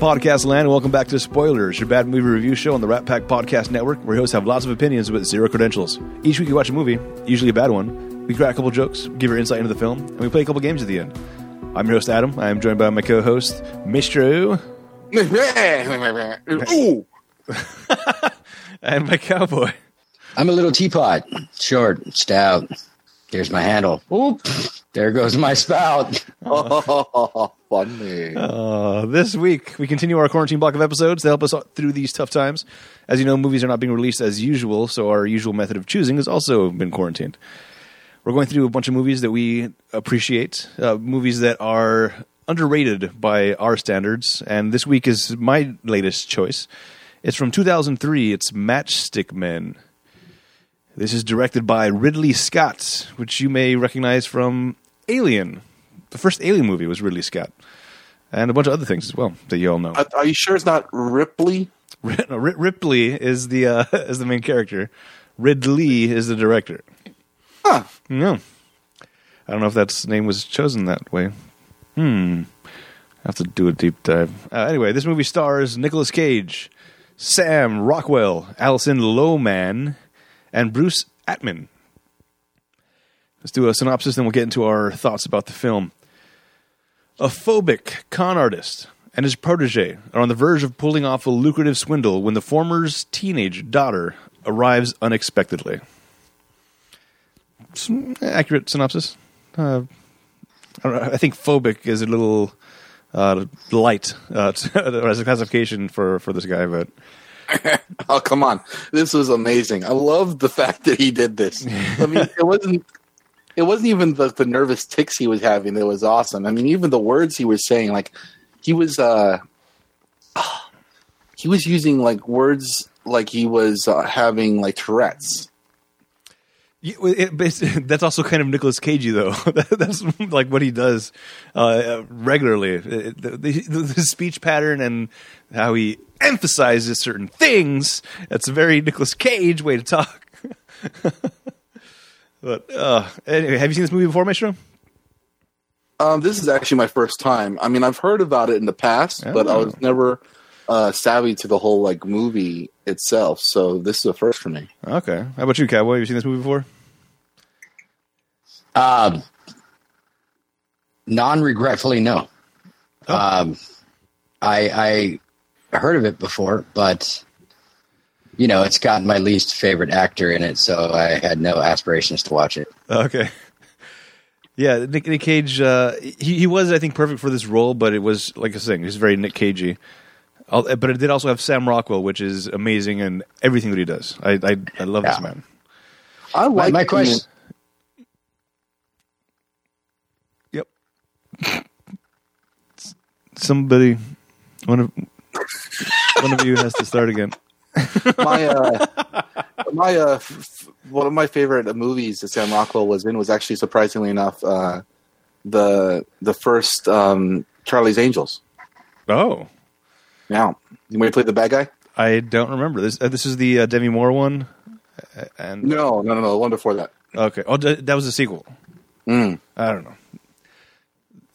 podcast land, and welcome back to Spoilers, your bad movie review show on the Rat Pack Podcast Network, where hosts have lots of opinions but zero credentials. Each week we watch a movie, usually a bad one. We crack a couple jokes, give our insight into the film, and we play a couple games at the end. I'm your host Adam. I am joined by my co-host Maestro Ooh. and my cowboy. I'm a little teapot, short, stout. Here's my handle. Oop, there goes my spout. Oh, funny. Uh, this week we continue our quarantine block of episodes to help us through these tough times. As you know, movies are not being released as usual, so our usual method of choosing has also been quarantined. We're going through a bunch of movies that we appreciate, uh, movies that are underrated by our standards, and this week is my latest choice. It's from 2003. It's Matchstick Men. This is directed by Ridley Scott, which you may recognize from Alien. The first Alien movie was Ridley Scott, and a bunch of other things as well that you all know. Are, are you sure it's not Ripley? Ri- no, Ripley is the uh, is the main character. Ridley is the director. Huh. No, I don't know if that name was chosen that way. Hmm. I have to do a deep dive. Uh, anyway, this movie stars Nicolas Cage, Sam Rockwell, Alison Lohman, and Bruce Altman. Let's do a synopsis, then we'll get into our thoughts about the film. A phobic con artist and his protege are on the verge of pulling off a lucrative swindle when the former's teenage daughter arrives unexpectedly. Some accurate synopsis. Uh, I, know, I think phobic is a little uh, light uh, as a classification for, for this guy, but Oh, come on. This was amazing. I love the fact that he did this. I mean, it wasn't. It wasn't even the, the nervous tics he was having that was awesome. I mean, even the words he was saying, like he was, uh, he was using like words like he was uh, having like Tourette's. Yeah, it, that's also kind of Nicolas Cagey, though. that's like what he does uh, regularly. It- the, the, the speech pattern and how he emphasizes certain things. That's a very Nicolas Cage way to talk. but uh, anyway, have you seen this movie before, Maestro? Um, this is actually my first time. I mean, I've heard about it in the past, but I was Oh. never uh, savvy to the whole like movie itself. So this is a first for me. Okay. How about you, Cowboy? Have you seen this movie before? Um, non-regretfully, no. Um, I I heard of it before, but you know, it's got my least favorite actor in it, so I had no aspirations to watch it. Okay. Yeah, Nick, Nick Cage. Uh, he he was, I think, perfect for this role, but it was like I was saying, he's very Nick Cagey. Al- But it did also have Sam Rockwell, which is amazing in everything that he does. I I, I love this man. I My, like my the- question. Yep. Somebody, one of one of you has to start again. my uh, my uh, f- f- one of my favorite movies that Sam Rockwell was in was actually surprisingly enough uh, the the first um, Charlie's Angels. Oh, Yeah, you may play the bad guy. I don't remember this. Uh, this is the uh, Demi Moore one, and No, no, no, no. The one before that. okay. Oh, th- that was a sequel. Mm. I don't know.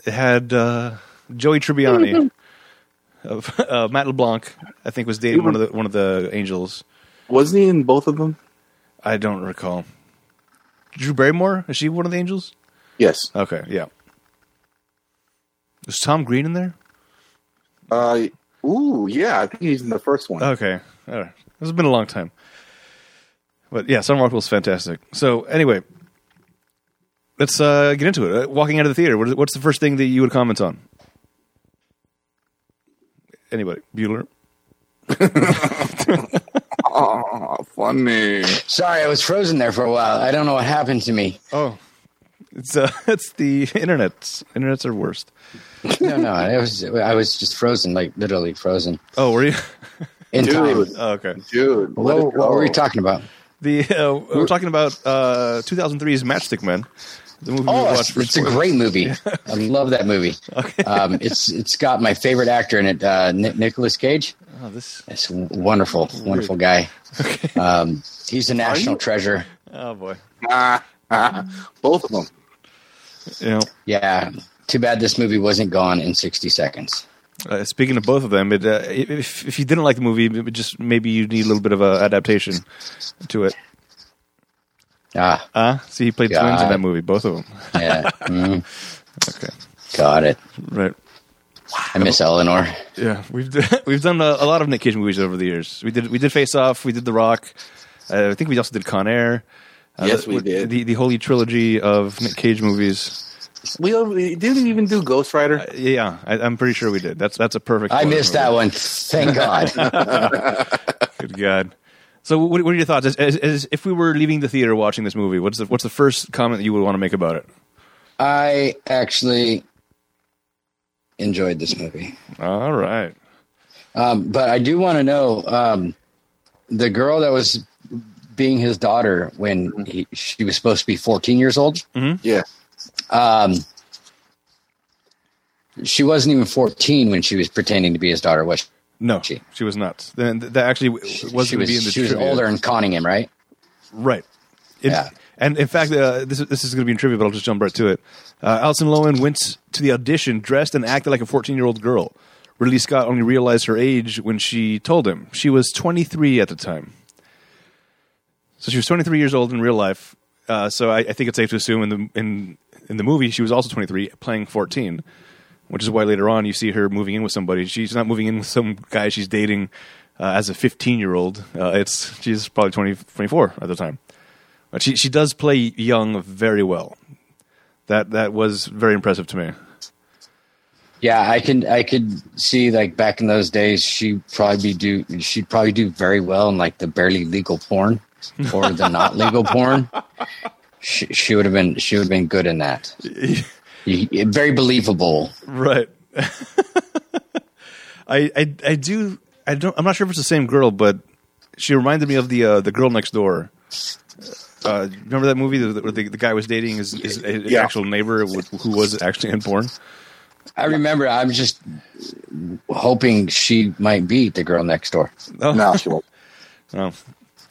It had uh, Joey Tribbiani. of, uh, Matt LeBlanc, I think, was dating one of the one of the angels. Wasn't he in both of them? I don't recall. Drew Barrymore is she one of the angels? Yes. Okay, yeah. Was Tom Green in there? Uh, ooh, yeah. I think he's in the first one. Okay, all right. It's been a long time, but yeah, Sam Rockwell's fantastic. So anyway, let's uh, get into it. Uh, walking out of the theater, what is, what's the first thing that you would comment on? Anybody, Bueller? oh, funny. Sorry, I was frozen there for a while. I don't know what happened to me. Oh, it's uh, it's the internet. Internets are worst. No, no, I was I was just frozen, like literally frozen Oh, were you? in time. Dude, Oh, okay. dude. let What, what were we talking about? The uh, we're talking about uh, 2003's Matchstick Men. The movie we Oh, watched it's, it's a great movie. I love that movie. Um, it's it's got my favorite actor in it, uh, Ni- Nicolas Cage. Oh, this. It's a wonderful, wonderful guy. Um, he's a national treasure. Oh boy. Ah, ah, both of them. You know, Yeah. Too bad this movie wasn't gone in 60 seconds. Uh, speaking of both of them, it, uh, if if you didn't like the movie, it just maybe you need a little bit of a adaptation to it. Ah, Uh, see, he played twins in that movie, both of them. yeah. Mm, Okay, got it. right. I miss Eleanor. Yeah, we've d- we've done a, a lot of Nick Cage movies over the years. We did we did Face Off, we did The Rock. Uh, I think we also did Con Air. Uh, Yes, the- we did. the the holy trilogy of Nick Cage movies. We, we didn't even do Ghost Rider. Uh, yeah, I, I'm pretty sure we did. That's that's a perfect. I missed movie. that one. Thank God. Good God. So, what, what are your thoughts? As, as, as if we were leaving the theater watching this movie, what's the what's the first comment that you would want to make about it? I actually enjoyed this movie. All right. Um, but I do want to know um, the girl that was being his daughter when he, she was supposed to be 14 years old. Yeah. Um, she wasn't even 14 when she was pretending to be his daughter, was she? No, She- she was not. Then that actually was she was, to be in the she was older and conning him, right? right? It- Yeah. And in fact, uh, this is- this is going to be in trivia, but I'll just jump right to it. Uh, Alison Lohman went to the audition dressed and acted like a 14 year old girl. Ridley Scott only realized her age when she told him she was 23 at the time. So she was 23 years old in real life. Uh, so I, I think it's safe to assume in the in in the movie she was also 23, playing 14, which is why later on you see her moving in with somebody. She's not moving in with some guy she's dating uh, as a 15 year old. Uh, it's she's probably 20, 24 at the time. But she she does play young very well. That that was very impressive to me. Yeah, I can I could see like back in those days she probably do she'd probably do very well in like the barely legal porn or the not legal porn. She, she would have been she would have been good in that. Very believable. Right. I, I I do I don't I'm not sure if it's the same girl, but she reminded me of the uh, the girl next door. Uh, remember that movie where the, the guy was dating his, his, his Yeah. actual neighbor who who was actually in porn? I remember. I'm just hoping she might be the girl next door. Oh, No, she won't. oh.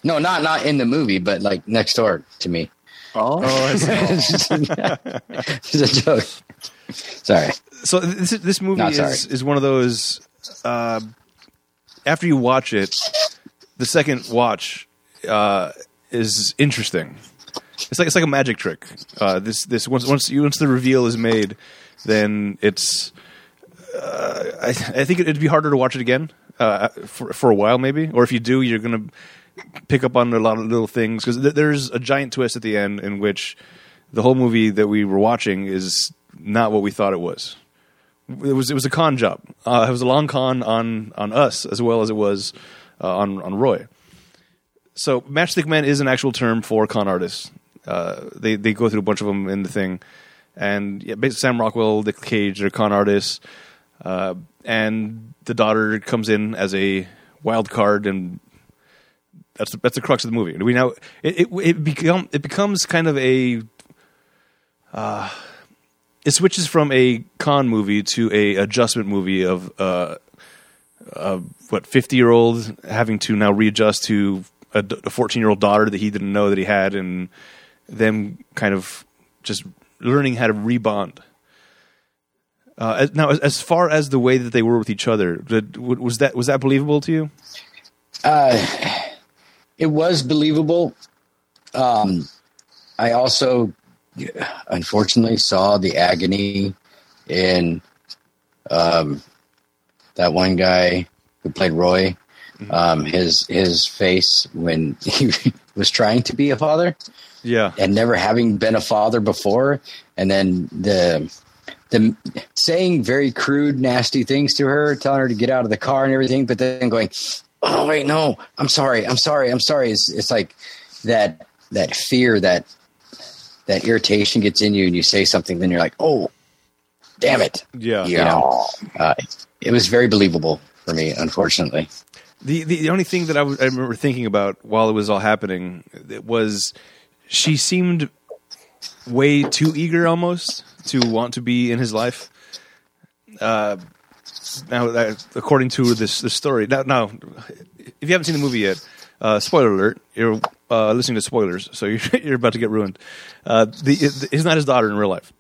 No, not not in the movie, but like next door to me. Oh, Oh, it's a joke. Sorry. so this this movie Not sorry. is is one of those. Uh, after you watch it, the second watch uh, is interesting. It's like it's like a magic trick. Uh, this this once once you, once the reveal is made, then it's. Uh, I I think it'd be harder to watch it again uh, for for a while maybe, or if you do, you're gonna pick up on a lot of little things because th- there's a giant twist at the end in which the whole movie that we were watching is not what we thought it was. It was it was a con job. Uh, it was a long con on on us as well as it was uh, on on Roy. So matchstick men is an actual term for con artists. Uh, they they go through a bunch of them in the thing, and yeah, Sam Rockwell, Nick Cage, they're con artists, uh, and the daughter comes in as a wild card, and that's the, that's the crux of the movie. We now it it, it become it becomes kind of a it switches from a con movie to a adjustment movie of uh, uh, what fifty year old having to now readjust to a fourteen year old daughter that he didn't know that he had, and them kind of just learning how to rebond. Uh, as- now, as, as far as the way that they were with each other, did, was that was that believable to you? It was believable. Um, I also, unfortunately, saw the agony in um, that one guy who played Roy. Um, his his face when he was trying to be a father Yeah, and never having been a father before, and then the the saying very crude, nasty things to her, telling her to get out of the car and everything, but then going, "Oh wait, no, I'm sorry, I'm sorry, I'm sorry." It's it's like that that fear that that irritation gets in you, and you say something, then you're like, "Oh, damn it!" yeah, You know, uh, it was very believable for me, unfortunately. The, the the only thing that I was- I remember thinking about while it was all happening it was she seemed way too eager almost to want to be in his life. Uh, now, that, according to this this story, now, now if you haven't seen the movie yet, uh, spoiler alert, you're uh, listening to spoilers, so you're, you're about to get ruined. Uh, the, it, it's not his daughter in real life.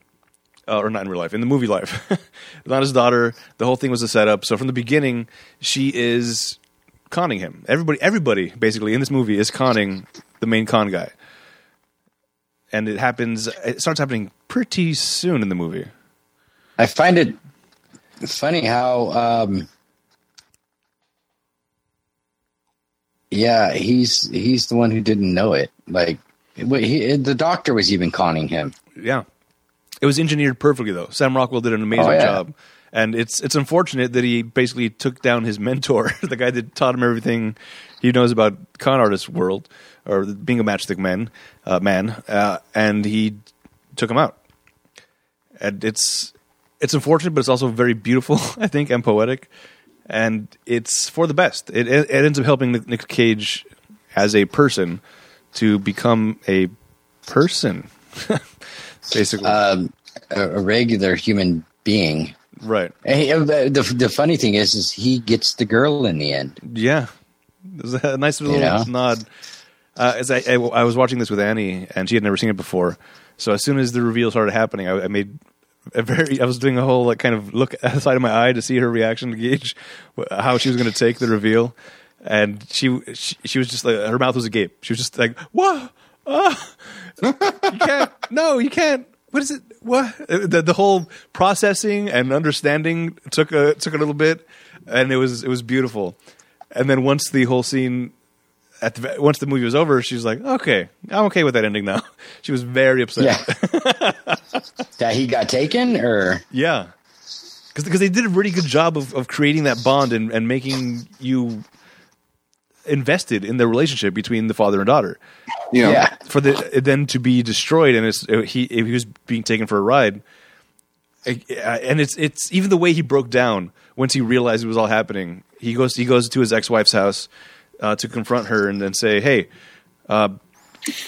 uh, or not in real life, in the movie life. not his daughter. The whole thing was a setup. So from the beginning, she is conning him. Everybody, everybody, basically in this movie is conning the main con guy, and it happens. It starts happening pretty soon in the movie. I find it funny how, um, yeah, he's he's the one who didn't know it. Like, he, the doctor was even conning him. Yeah, it was engineered perfectly though. Sam Rockwell did an amazing Oh, yeah. job, and it's it's unfortunate that he basically took down his mentor, the guy that taught him everything he knows about con artist world or being a matchstick man, uh, man, uh, and he took him out. And it's it's unfortunate, but it's also very beautiful, I think, and poetic, and it's for the best. It it, ends up helping Nic- Nick Cage as a person to become a person, basically. Um, a, regular human being. right. Uh, the the funny thing is, is he gets the girl in the end. Yeah, it was a nice little know? nod. Uh, as I, I, I was watching this with Annie, and she had never seen it before. So as soon as the reveal started happening, I, I made a very. I was doing a whole like kind of look outside of my eye to see her reaction to gauge how she was going to take the reveal, and she, she she was just like her mouth was agape. She was just like, "What? ah, you can't, no, you can't." What is it? What the the whole processing and understanding took a took a little bit, and it was it was beautiful. And then once the whole scene at the once the movie was over, she was like, "Okay, I'm okay with that ending now." She was very upset. Yeah, that he got taken, or Yeah, because they did a really good job of, of creating that bond and, and making you invested in the relationship between the father and daughter. You know, yeah, For the it then to be destroyed and it's he he was being taken for a ride, Uh, and it's it's even the way he broke down once he realized it was all happening. He goes he goes to his ex wife's house uh, to confront her and then say, "Hey." Uh,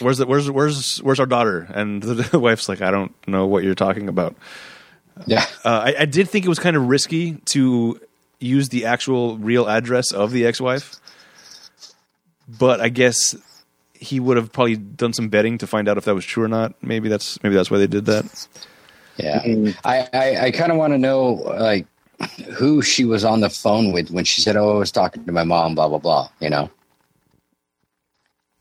Where's the, where's where's where's our daughter? And the wife's like, I don't know what you're talking about. yeah. Uh, I, I did think it was kind of risky to use the actual real address of the ex-wife, but I guess he would have probably done some betting to find out if that was true or not. Maybe that's maybe that's why they did that. Yeah, I I, I kind of want to know like who she was on the phone with when she said, "Oh, I was talking to my mom." Blah blah blah. You know,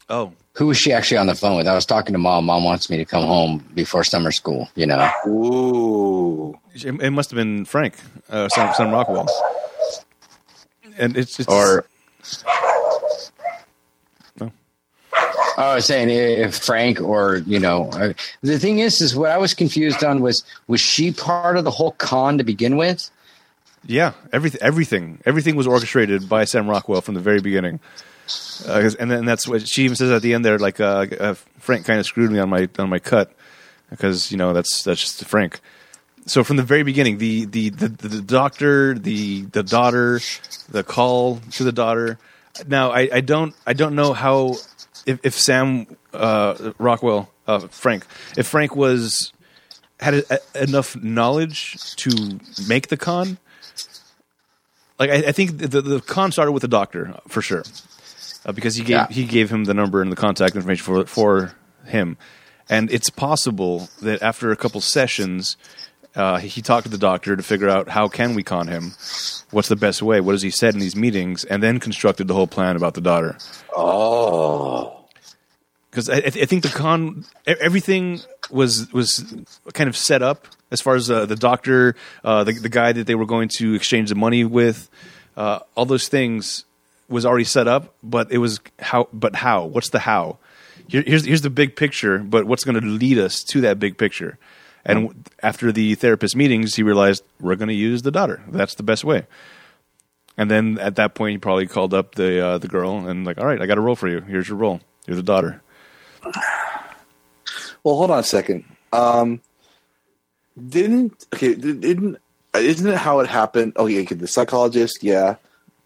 Oh, who was she actually on the phone with? I was talking to mom. Mom wants me to come home before summer school. You know, Ooh. it, it must have been Frank, uh, Sam, Sam Rockwell, and it's, it's Or I was saying if Frank or you know, uh, the thing is, is what I was confused on was was she part of the whole con to begin with? yeah, everything everything everything was orchestrated by Sam Rockwell from the very beginning. Uh, and then that's what she even says at the end there. Like uh, uh, Frank kind of screwed me on my on my cut because you know that's that's just Frank. So from the very beginning, the the the, the doctor, the the daughter, the call to the daughter. Now I, I don't I don't know how if, if Sam uh, Rockwell uh, Frank if Frank was had a, a- enough knowledge to make the con. Like I, I think the, the con started with the doctor for sure, uh, because he gave Yeah. he gave him the number and the contact information for for him, and it's possible that after a couple sessions, uh, he talked to the doctor to figure out how can we con him, what's the best way, what has he said in these meetings, and then constructed the whole plan about the daughter. oh, because I, I think the con everything was was kind of set up as far as uh, the doctor, uh, the the guy that they were going to exchange the money with, uh, all those things was already set up. But it was how, but how? What's the how? Here, here's here's the big picture, but what's going to lead us to that big picture? And after the therapist meetings, he realized we're going to use the daughter. That's the best way. And then at that point, he probably called up the uh, the girl and like, all right, I got a role for you. Here's your role. You're the daughter. well, hold on a second. Um, didn't okay? Didn't isn't it how it happened? Oh yeah, the psychologist, yeah,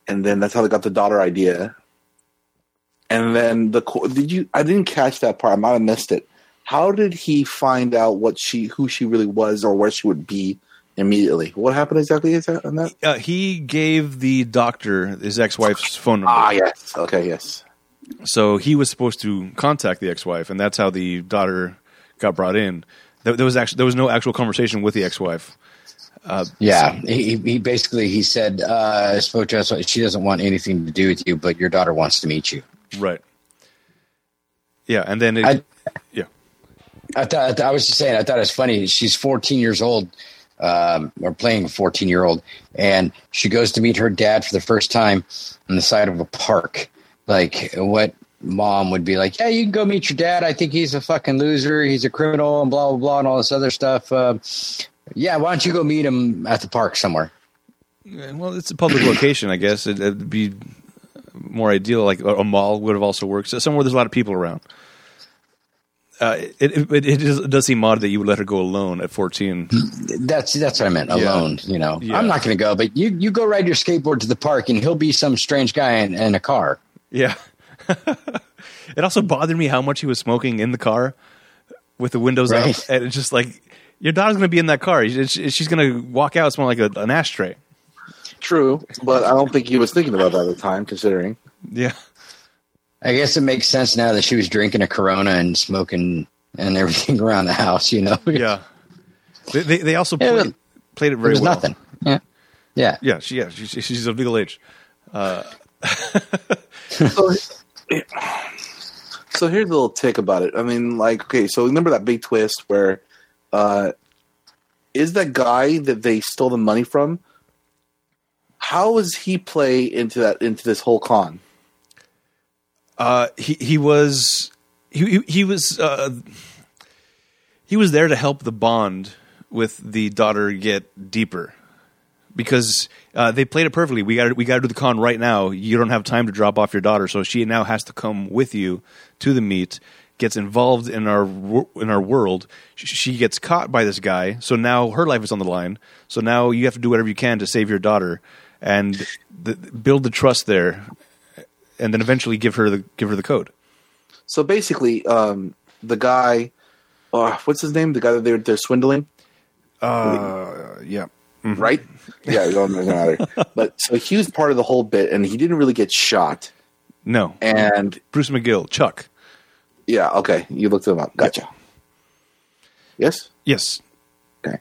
and then that's how they got the daughter idea. And then the did you? I didn't catch that part. I might have missed it. How did he find out what she, who she really was, or where she would be immediately? What happened exactly is that, on that? Uh, he gave the doctor his ex-wife's phone number, Ah, yes. Okay, yes. so he was supposed to contact the ex-wife, and that's how the daughter got brought in. There, there was actually there was no actual conversation with the ex-wife. Yeah, he, he basically he said, uh, I spoke to us. She doesn't want anything to do with you, but your daughter wants to meet you. Right. Yeah, and then it, I- yeah. I thought I was just saying. I thought it was funny. She's 14 years old, um, or playing a 14 year old, and she goes to meet her dad for the first time on the side of a park. Like what mom would be like? Yeah, you can go meet your dad. I think he's a fucking loser. He's a criminal, and blah blah blah, and all this other stuff. Uh, yeah, why don't you go meet him at the park somewhere? Well, it's a public location, I guess. It, it'd be more ideal. Like a, a mall would have also worked. So somewhere there's a lot of people around. Uh, it, it, it, is, it does seem odd that you would let her go alone at 14. That's that's what I meant. Alone, you know. Yeah. I'm not going to go, but you you go ride your skateboard to the park, and he'll be some strange guy in, in a car. Yeah. it also bothered me how much he was smoking in the car with the windows Right. up. And it's just like, your daughter's going to be in that car. She's, she's going to walk out smelling like a, an ashtray. True, but I don't think he was thinking about that at the time, considering. Yeah. I guess it makes sense now that she was drinking a Corona and smoking and everything around the house. You know, Yeah. They, they, they also Yeah, played, played it there very was well. nothing. Yeah, yeah. Yeah, she, yeah, she, she's of legal age. Uh, so, so here's a little tick about it. I mean, like, okay, so remember that big twist where uh, is that guy that they stole the money from? How does he play into that into this whole con? Uh, he he was he he, was uh, he was there to help the bond with the daughter get deeper because uh, they played it perfectly. We got we got to do the con right now. You don't have time to drop off your daughter, so she now has to come with you to the meet. Gets involved in our in our world. She, gets caught by this guy, so now her life is on the line. So now you have to do whatever you can to save your daughter and the, build the trust there, and then eventually give her the give her the code. So basically, um, the guy, uh, what's his name? The guy that they're, they're swindling, Uh, yeah. right? Yeah, it doesn't matter. But so he was part of the whole bit, and he didn't really get shot. No. And Bruce McGill, Chuck. Yeah, okay, you looked him up. Gotcha. Yes. Yes. Okay.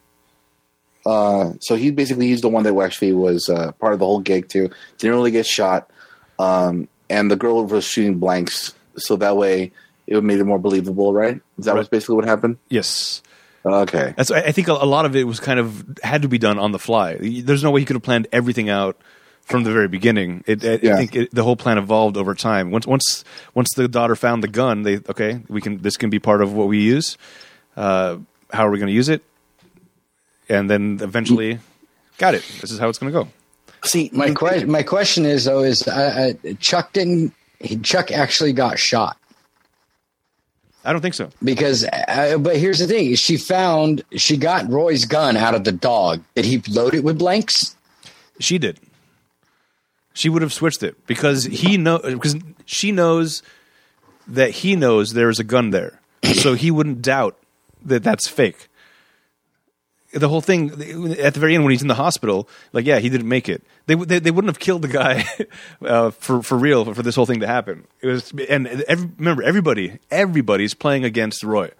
Uh, so he basically he's the one that actually was uh, part of the whole gig too. Didn't really get shot, um, and the girl was shooting blanks, so that way it made it more believable, right? Is that Right. was basically what happened? Yes. Okay. That's. I think a lot of it was kind of had to be done on the fly. There's no way he could have planned everything out from the very beginning. It, I, I think it, the whole plan evolved over time. Once once once the daughter found the gun, they okay, we can this can be part of what we use. Uh, how are we going to use it? And then eventually, got it. This is how it's going to go. See, My the- que- my question is though is uh, uh, Chuck didn't Chuck actually got shot I don't think so. because uh, but here's the thing she found she got Roy's gun out of the dog did he load it with blanks She did. She would have switched it because he know because she knows that he knows there is a gun there, so he wouldn't doubt that that's fake. The whole thing at the very end when he's in the hospital, like yeah, he didn't make it. They they, they wouldn't have killed the guy uh, for for real for this whole thing to happen. It was and every, remember everybody everybody's playing against Roy.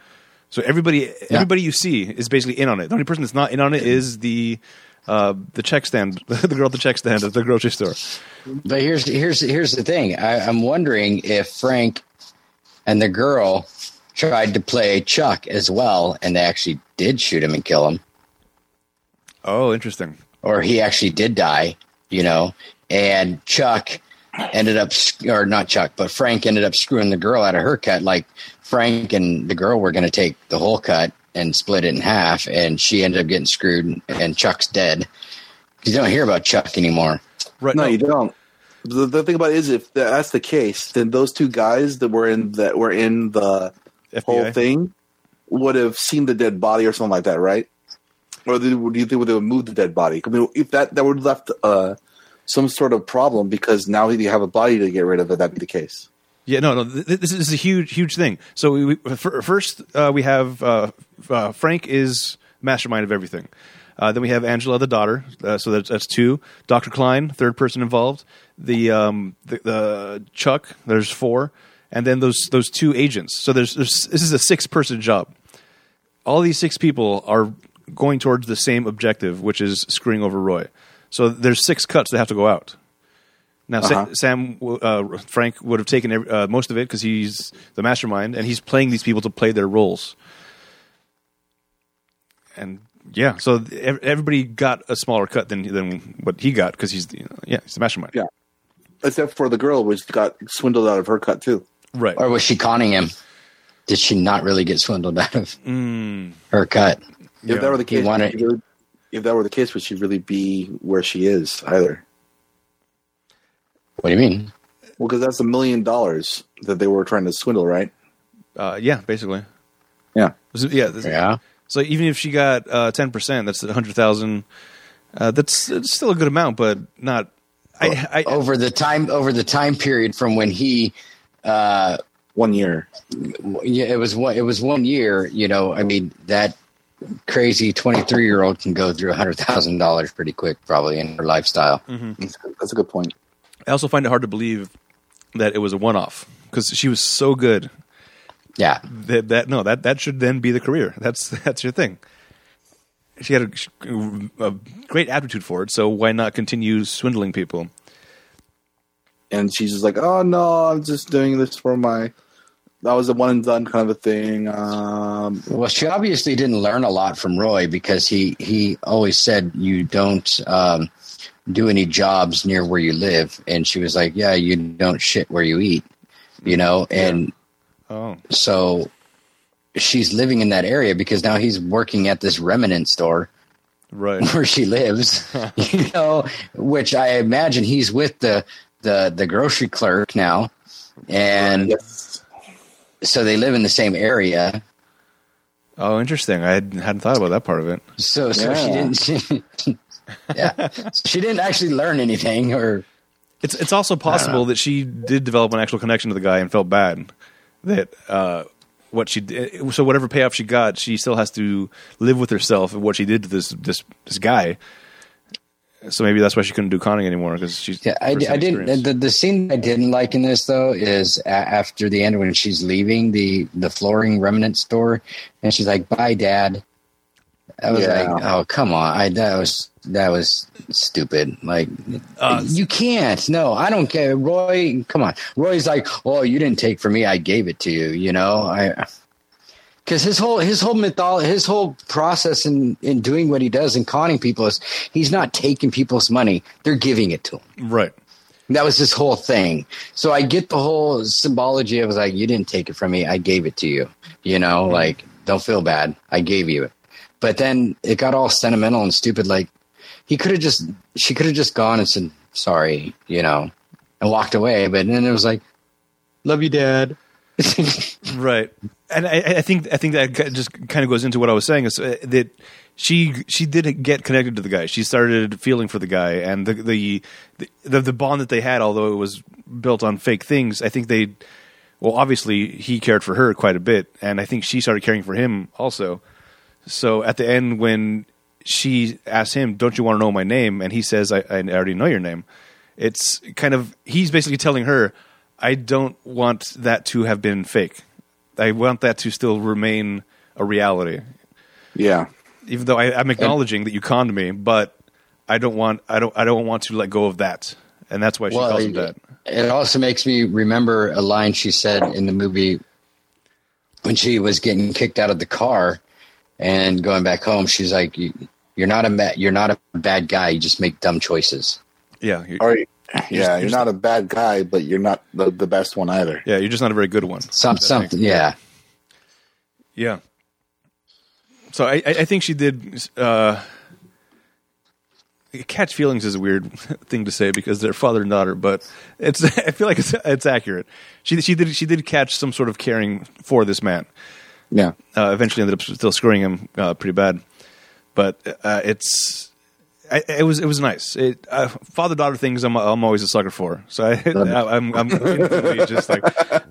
So everybody, everybody you see is basically in on it. The only person that's not in on it is the uh, the check stand, the girl at the check stand at the grocery store. but here's here's here's the thing I, I'm wondering if Frank and the girl tried to play Chuck as well and they actually did shoot him and kill him Oh, interesting. or he actually did die, you know, and Chuck ended up, or not Chuck, but Frank ended up screwing the girl out of her cut. Like Frank and the girl were going to take the whole cut and split it in half, and she ended up getting screwed, and Chuck's dead. You don't hear about Chuck anymore. Right? no, you don't. The, the thing about it is, if that's the case, then those two guys that were in that were in the FBI. whole thing would have seen the dead body or something like that, right? Or do do you think they would move the dead body? I mean, if that that would have left uh, some sort of problem because now you have a body to get rid of, if that be the case. Yeah, no, no. th- th- This is a huge, huge thing. So we, we, fir- first uh, we have uh, uh, Frank is mastermind of everything. Uh, then we have Angela, the daughter. Uh, so that's, that's two. Doctor Klein, third person involved. The, um, the the Chuck, there's four, and then those those two agents. So there's, there's this is a six person job. all these six people are going towards the same objective, which is screwing over Roy. So there's six cuts that have to go out. Now, Uh-huh. Sam uh, Frank would have taken uh, most of it because he's the mastermind, and he's playing these people to play their roles. And yeah, so everybody got a smaller cut than than what he got because he's the, yeah he's the mastermind. Yeah. Except for the girl, which got swindled out of her cut too. Right. Or was she conning him? Did she not really get swindled out of her cut? If Yeah. that were the case, wanna- would she really- if that were the case, would she really be where she is either? What do you mean? Well, because that's a million dollars that they were trying to swindle, right? Uh, yeah, basically. Yeah. Was it- Yeah. Yeah. So even if she got uh, ten percent, that's a hundred thousand. Uh, that's it's still a good amount, but not. I, I, Over the time over the time period from when he uh One year. yeah, it was one it was one year, you know, I mean that crazy 23 year old can go through a hundred thousand dollars pretty quick probably in her lifestyle That's, that's a good point. I also find it hard to believe that it was a one-off because she was so good yeah that that no that that should then be the career. That's that's your thing. She had a, a great aptitude for it, so why not continue swindling people? And she's just like, "Oh no, I'm just doing this for my." That was a one and done kind of a thing. Um, well she obviously didn't learn a lot from roy because he he always said you don't um do any jobs near where you live and she was like yeah you don't shit where you eat you know and Oh, so she's living in that area because now he's working at this remnant store right. where she lives, you know, which I imagine he's with the the the grocery clerk now, and yes. so they live in the same area. Oh, interesting. I had, hadn't thought about that part of it. So so she didn't. She, yeah, she didn't actually learn anything, or It's it's also possible that she did develop an actual connection to the guy and felt bad that uh, what she did. So whatever payoff she got, she still has to live with herself and what she did to this this this guy. So maybe that's why she couldn't do conning anymore because she's yeah, I, I didn't. The, the scene I didn't like in this though is a, after the end when she's leaving the the flooring remnant store, and she's like, "Bye, Dad." I was Yeah. like, "Oh, come on!" I that was that was stupid. Like, Uh, you can't. No, I don't care. Roy, come on. Roy's like, "Oh, you didn't take for me. I gave it to you." You know, I because his whole his whole mythology, his whole process in in doing what he does and conning people is he's not taking people's money; they're giving it to him. right. That was his whole thing. So I get the whole symbology. I was like, you didn't take it from me. I gave it to you. You know, like, don't feel bad. I gave you it. But then it got all sentimental and stupid. Like, he could have just, she could have just gone and said, sorry, you know, and walked away. But then it was like, love you, dad. Right, and I, I think I think that just kind of goes into what I was saying is uh, that she she did get connected to the guy. She started feeling for the guy, and the the the, the bond that they had, although it was built on fake things. I think they, well, obviously he cared for her quite a bit, and I think she started caring for him also. So at the end, when she asks him, "Don't you want to know my name?" and he says, "I, I already know your name," it's kind of he's basically telling her, "I don't want that to have been fake. I want that to still remain a reality, Yeah. even though I, I'm acknowledging that you conned me, but I don't want I don't I don't want to let go of that." And that's why she calls him that. It also makes me remember a line she said in the movie when she was getting kicked out of the car and going back home. She's like, "You- "You're not a ma- you're not a bad guy. You just make dumb choices." Yeah, you- All right. Yeah, you're you're not a bad guy, but you're not the, the best one either. yeah, you're just not a very good one. Some something, yeah. Yeah. So I, I I think she did. Uh, catch feelings is a weird thing to say because they're father and daughter, but it's I feel like it's it's accurate. She she did she did catch some sort of caring for this man. Yeah. Uh, eventually ended up still screwing him uh, pretty bad, but uh, it's. I, it was it was nice. It, uh, father daughter things I'm I'm always a sucker for. So I, I I'm I'm just like,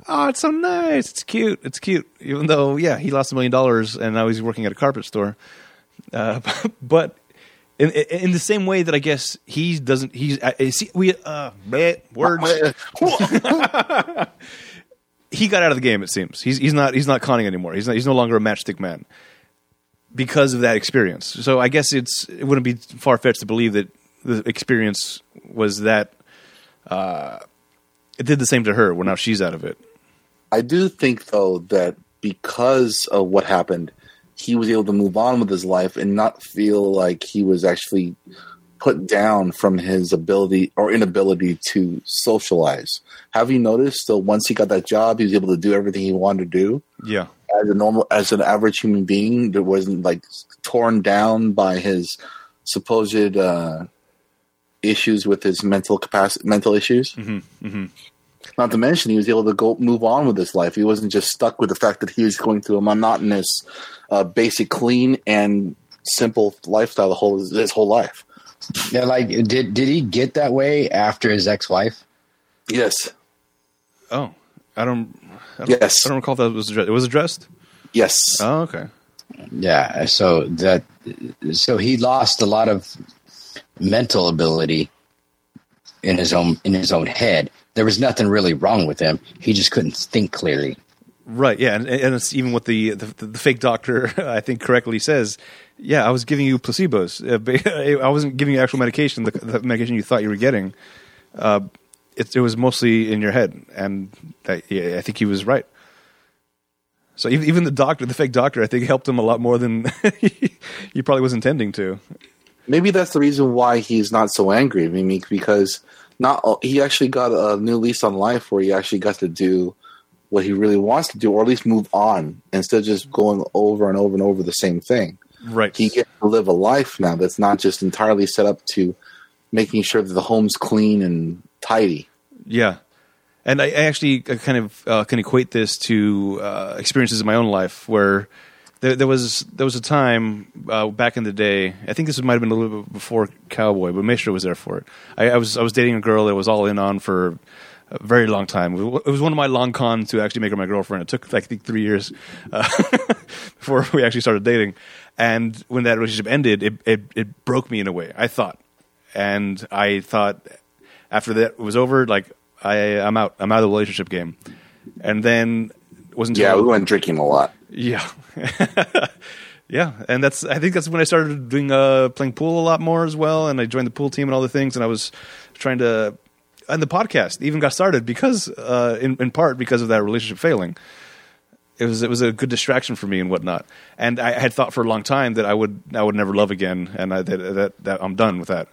oh, it's so nice. It's cute. It's cute. Even though yeah, he lost a million dollars and now he's working at a carpet store. Uh, but in, in the same way that I guess he doesn't. He's see we uh bleh, words. he got out of the game. It seems he's he's not he's not conning anymore. He's not, he's no longer a matchstick man. Because of that experience. So I guess it's it wouldn't be far fetched to believe that the experience was that uh, it did the same to her. Where now she's out of it. I do think though that because of what happened, he was able to move on with his life and not feel like he was actually put down from his ability or inability to socialize. Have you noticed that once he got that job, he was able to do everything he wanted to do? Yeah. As a normal, as an average human being, that wasn't like torn down by his supposed uh, issues with his mental capacity, mental issues. Mm-hmm. Not to mention, he was able to go move on with his life. He wasn't just stuck with the fact that he was going through a monotonous, uh, basic, clean, and simple lifestyle the whole his whole life. Yeah, like did did he get that way after his ex wife? Yes, Oh, I don't. I don't Yes. I don't recall if that was addressed. It was addressed. yes, Oh, okay. Yeah, so that so he lost a lot of mental ability in his own in his own head. There was nothing really wrong with him. He just couldn't think clearly. Right. Yeah, and, and it's even what the, the the fake doctor I think correctly says. Yeah, I was giving you placebos. Uh, I wasn't giving you actual medication. The, the medication you thought you were getting. Uh, it, it was mostly in your head, and that, yeah, I think he was right. So even, the doctor, the fake doctor, I think helped him a lot more than he, he probably was intending to. maybe that's the reason why he's not so angry. I mean, because not he actually got a new lease on life where he actually got to do what he really wants to do, or at least move on instead of just going over and over and over the same thing. Right. He gets to live a life now that's not just entirely set up to making sure that the home's clean and tidy. Yeah, and I, I actually uh, kind of uh, can equate this to uh, experiences in my own life where there, there was there was a time uh, back in the day. I think this might have been a little bit before Cowboy, but Maestro was there for it. I, I was I was dating a girl that was all in on for a very long time. It was one of my long cons to actually make her my girlfriend. It took like I think three years uh, before we actually started dating. And when that relationship ended, it, it it broke me in a way. I thought, and I thought after that was over, like I I'm out. I'm out of the relationship game. And then wasn't Yeah, we went drinking a lot. yeah. yeah, and that's I think that's when I started doing uh playing pool a lot more as well and I joined the pool team and all the things and I was trying to and the podcast even got started because uh in in part because of that relationship failing. It was it was a good distraction for me and whatnot. And I had thought for a long time that I would I would never love again and I, that, that that I'm done with that.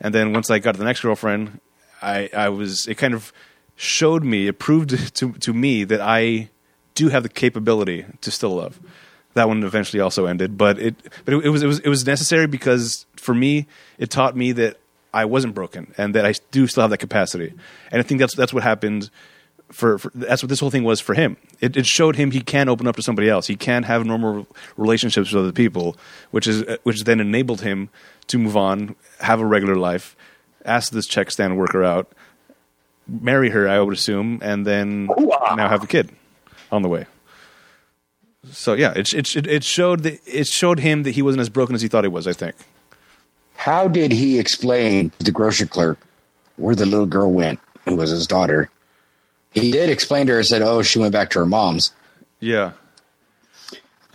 And then once I got to the next girlfriend, I I was it kind of showed me it proved to to me that I do have the capability to still love. That one eventually also ended, but it but it, it was it was it was necessary because for me it taught me that I wasn't broken and that I do still have that capacity. And I think that's that's what happened for, for that's what this whole thing was for him. It, it showed him he can open up to somebody else. He can have normal relationships with other people, which is which then enabled him to move on, have a regular life, ask this check stand worker out, marry her, I would assume, and then Hoo-ah. now have a kid on the way. So yeah, it it it showed that it showed him that he wasn't as broken as he thought he was. I think. How did he explain to the grocery clerk where the little girl went, who was his daughter? He did explain to her, said, "Oh, she went back to her mom's." Yeah.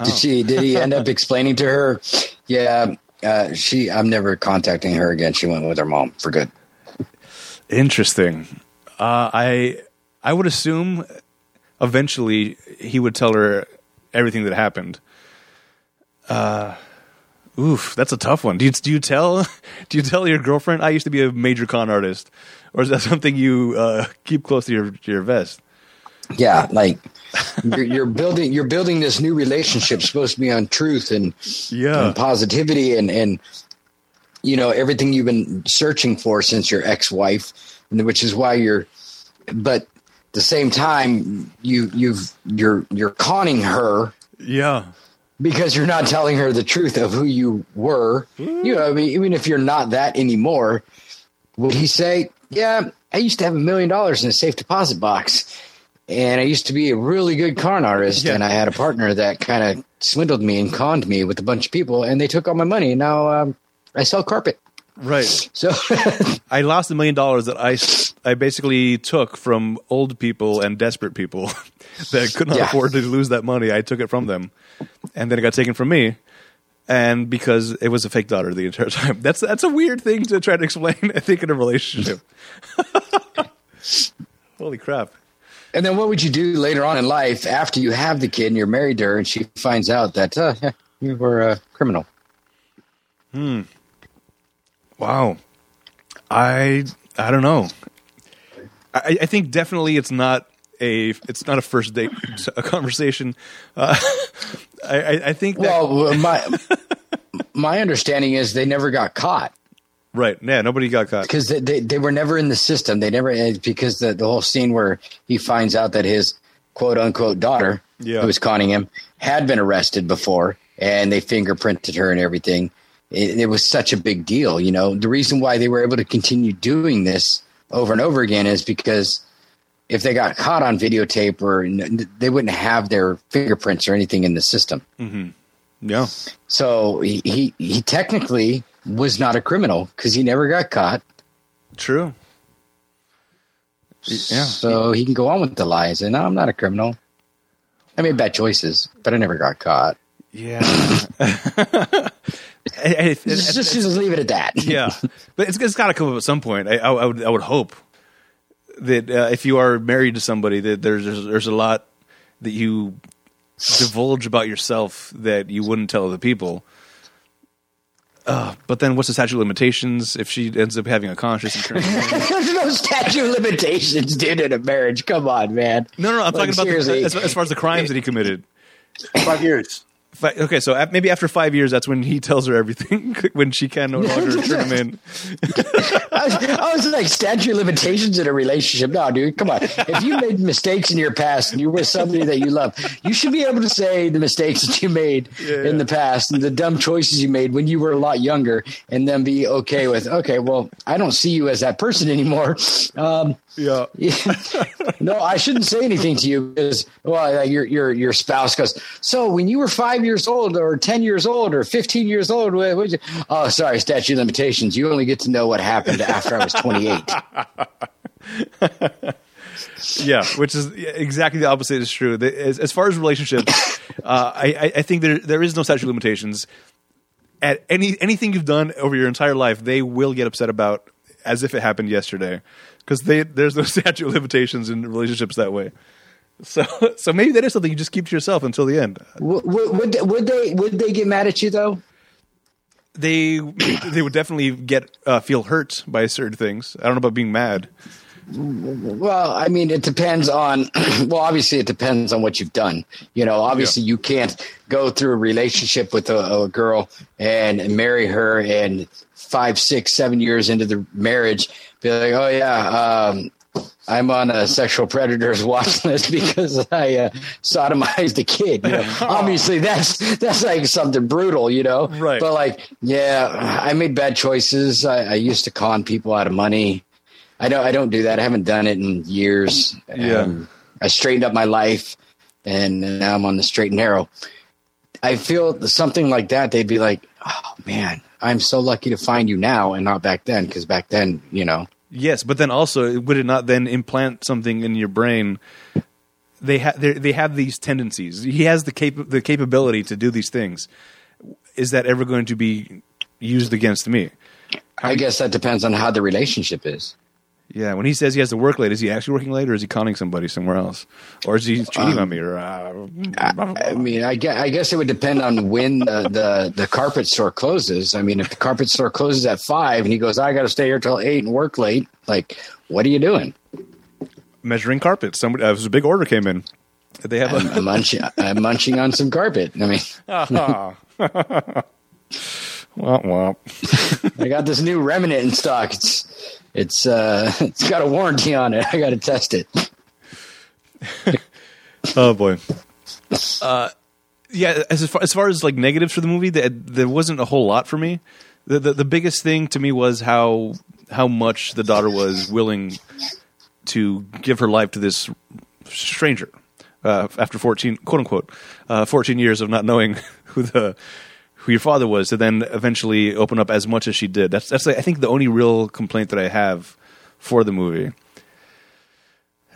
Did she? Did he end up oh. explaining to her? Yeah, uh, she. I'm never contacting her again. She went with her mom for good. Interesting. Uh, I I would assume eventually he would tell her everything that happened. Uh, oof, that's a tough one. Do you do you tell do you tell your girlfriend? I used to be a major con artist, or is that something you uh, keep close to your to your vest? Yeah, like you're, you're building. You're building this new relationship supposed to be on truth and, Yeah. and positivity and and you know everything you've been searching for since your ex-wife, and which is why you're. But at the same time, you you've you're you're conning her Yeah, because you're not telling her the truth of who you were. Mm. You know, I mean, even if you're not that anymore, would he say, "Yeah, I used to have a million dollars in a safe deposit box, and I used to be a really good con artist, Yeah. and I had a partner that kind of swindled me and conned me with a bunch of people, and they took all my money. Now um, I sell carpet." right. So, I lost a million dollars that I I basically took from old people and desperate people that could not Yeah. afford to lose that money. I took it from them, and then it got taken from me. and because it was a fake daughter the entire time. That's that's a weird thing to try to explain. I think in a relationship. Holy crap! And then what would you do later on in life after you have the kid and you're married to her and she finds out that uh, you were a criminal? Hmm. Wow, I I don't know. I, I think definitely it's not a it's not a first date a conversation. Uh, I, I I think that, Well, my my understanding is they never got caught right yeah nobody got caught. because they, they they were never in the system. They never eh, because the the whole scene where he finds out that his quote unquote daughter Yeah. who was conning him had been arrested before and they fingerprinted her and everything. It, it was such a big deal, you know. The reason why they were able to continue doing this over and over again is because if they got caught on videotape or they wouldn't have their fingerprints or anything in the system. Yeah, So he, he, he technically was not a criminal because he never got caught. true. Yeah, So he can go on with the lies. And no, I'm not a criminal. I made bad choices, but I never got caught. yeah. I- I- Just, it- just, just leave it at that. yeah, but it's, it's got to come up at some point. I, I, I would I would hope that uh, if you are married to somebody, that there's there's, there's a lot that you divulge about yourself that you wouldn't tell other people. Uh, but then, what's the statute of limitations if she ends up having a conscious? And There's no statute of limitations, dude, in a marriage. Come on, man. no, no, no, I'm Like, talking about the, as, as far as the crimes that he committed. Five years. Fi- Okay, so maybe after five years, that's when he tells her everything when she can no longer turn him in. I was, I was like, statute of limitations in a relationship. No, dude, come on. If you made mistakes in your past and you were somebody that you love, you should be able to say the mistakes that you made in the past and the dumb choices you made when you were a lot younger and then be okay with, okay, well, I don't see you as that person anymore. Um, Yeah, no, I shouldn't say anything to you because well, your your your spouse goes. So when you were five years old, or ten years old, or fifteen years old, what, what you, oh, sorry, statute of limitations. You only get to know what happened after I was twenty eight. Yeah, which is exactly the opposite is true. As, as far as relationships, uh, I, I- think there there is no statute of limitations. At any anything you've done over your entire life, they will get upset about as if it happened yesterday, because there's no statute of limitations in relationships that way. So so maybe that is something you just keep to yourself until the end. would, would they- would they would they get mad at you though? They they would definitely get uh, feel hurt by certain things. I don't know about being mad. Well, I mean, it depends on. Well, obviously, it depends on what you've done. You know, obviously, you can't go through a relationship with a, a girl and marry her, and five, six, seven years into the marriage, be like, "Oh yeah, um, I'm on a sexual predators watch list because I uh, sodomized a kid." You know? obviously, that's that's like something brutal, you know. Right. But like, yeah, I made bad choices. I, I used to con people out of money. I don't. I don't do that. I haven't done it in years. Yeah. Um, I straightened up my life, and now I'm on the straight and narrow. I feel something like that. They'd be like, "Oh man, I'm so lucky to find you now, and not back then." Because back then, you know, Yes, but then also, would it not then implant something in your brain? They have they have these tendencies. He has the cap- the capability to do these things. Is that ever going to be used against me? I guess that depends on how the relationship is. Yeah, when he says he has to work late, is he actually working late, or is he conning somebody somewhere else, or is he cheating on me? Or uh, I mean, I guess, I guess it would depend on when the, the, the carpet store closes. I mean, if the carpet store closes at five and he goes, I got to stay here till eight and work late, like, what are you doing? measuring carpet. Somebody, uh, it was a big order came in. Did They have a I'm munching, I'm munching on some carpet. I mean, Ah. womp womp. I got this new remnant in stock. It's it's uh it's got a warranty on it. I got to test it. Oh boy. Uh, yeah. As far, as far as like negatives for the movie, there, there wasn't a whole lot for me. The, the the biggest thing to me was how how much the daughter was willing to give her life to this stranger uh, after fourteen quote unquote uh, fourteen years of not knowing who the who your father was to then eventually open up as much as she did. That's that's like, I think the only real complaint that I have for the movie.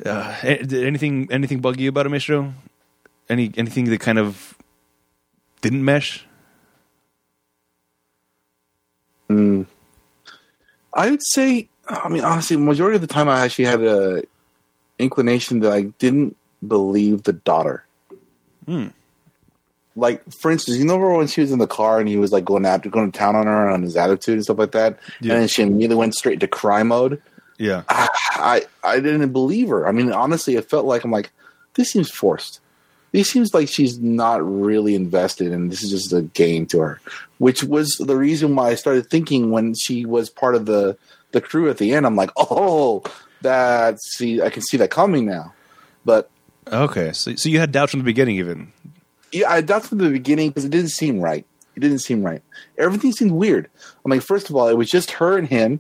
Uh, anything anything bug you about it? Any anything that kind of didn't mesh? I would say, I mean, honestly, majority of the time, I actually had a inclination that I didn't believe the daughter. Hmm. Like, for instance, you remember when she was in the car and he was like going after going to town on her and on his attitude and stuff like that, Yeah. and then she immediately went straight to cry mode. Yeah. Ah, I I didn't believe her. I mean, honestly, it felt like I'm like, this seems forced. This seems like she's not really invested, and this is just a game to her. Which was the reason why I started thinking when she was part of the the crew at the end. I'm like, oh, that see, I can see that coming now. But Okay. So, so you had doubts from the beginning, even. Yeah, I that's from the beginning because it didn't seem right. It didn't seem right. Everything seemed weird. I'm like, first of all, it was just her and him.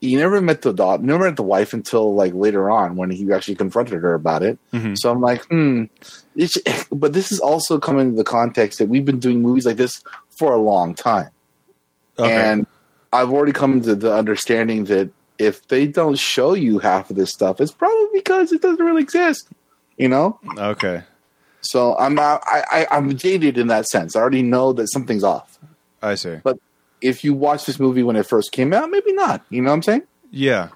You never met the daughter, never met the wife until like later on when he actually confronted her about it. Mhm. So I'm like, hmm. It's, but this is also coming to the context that we've been doing movies like this for a long time, Okay. and I've already come to the understanding that if they don't show you half of this stuff, it's probably because it doesn't really exist. You know. okay. So I'm not, I, I I'm jaded in that sense. I already know that something's off. I see. But if you watch this movie when it first came out, maybe not. You know what I'm saying? Yeah,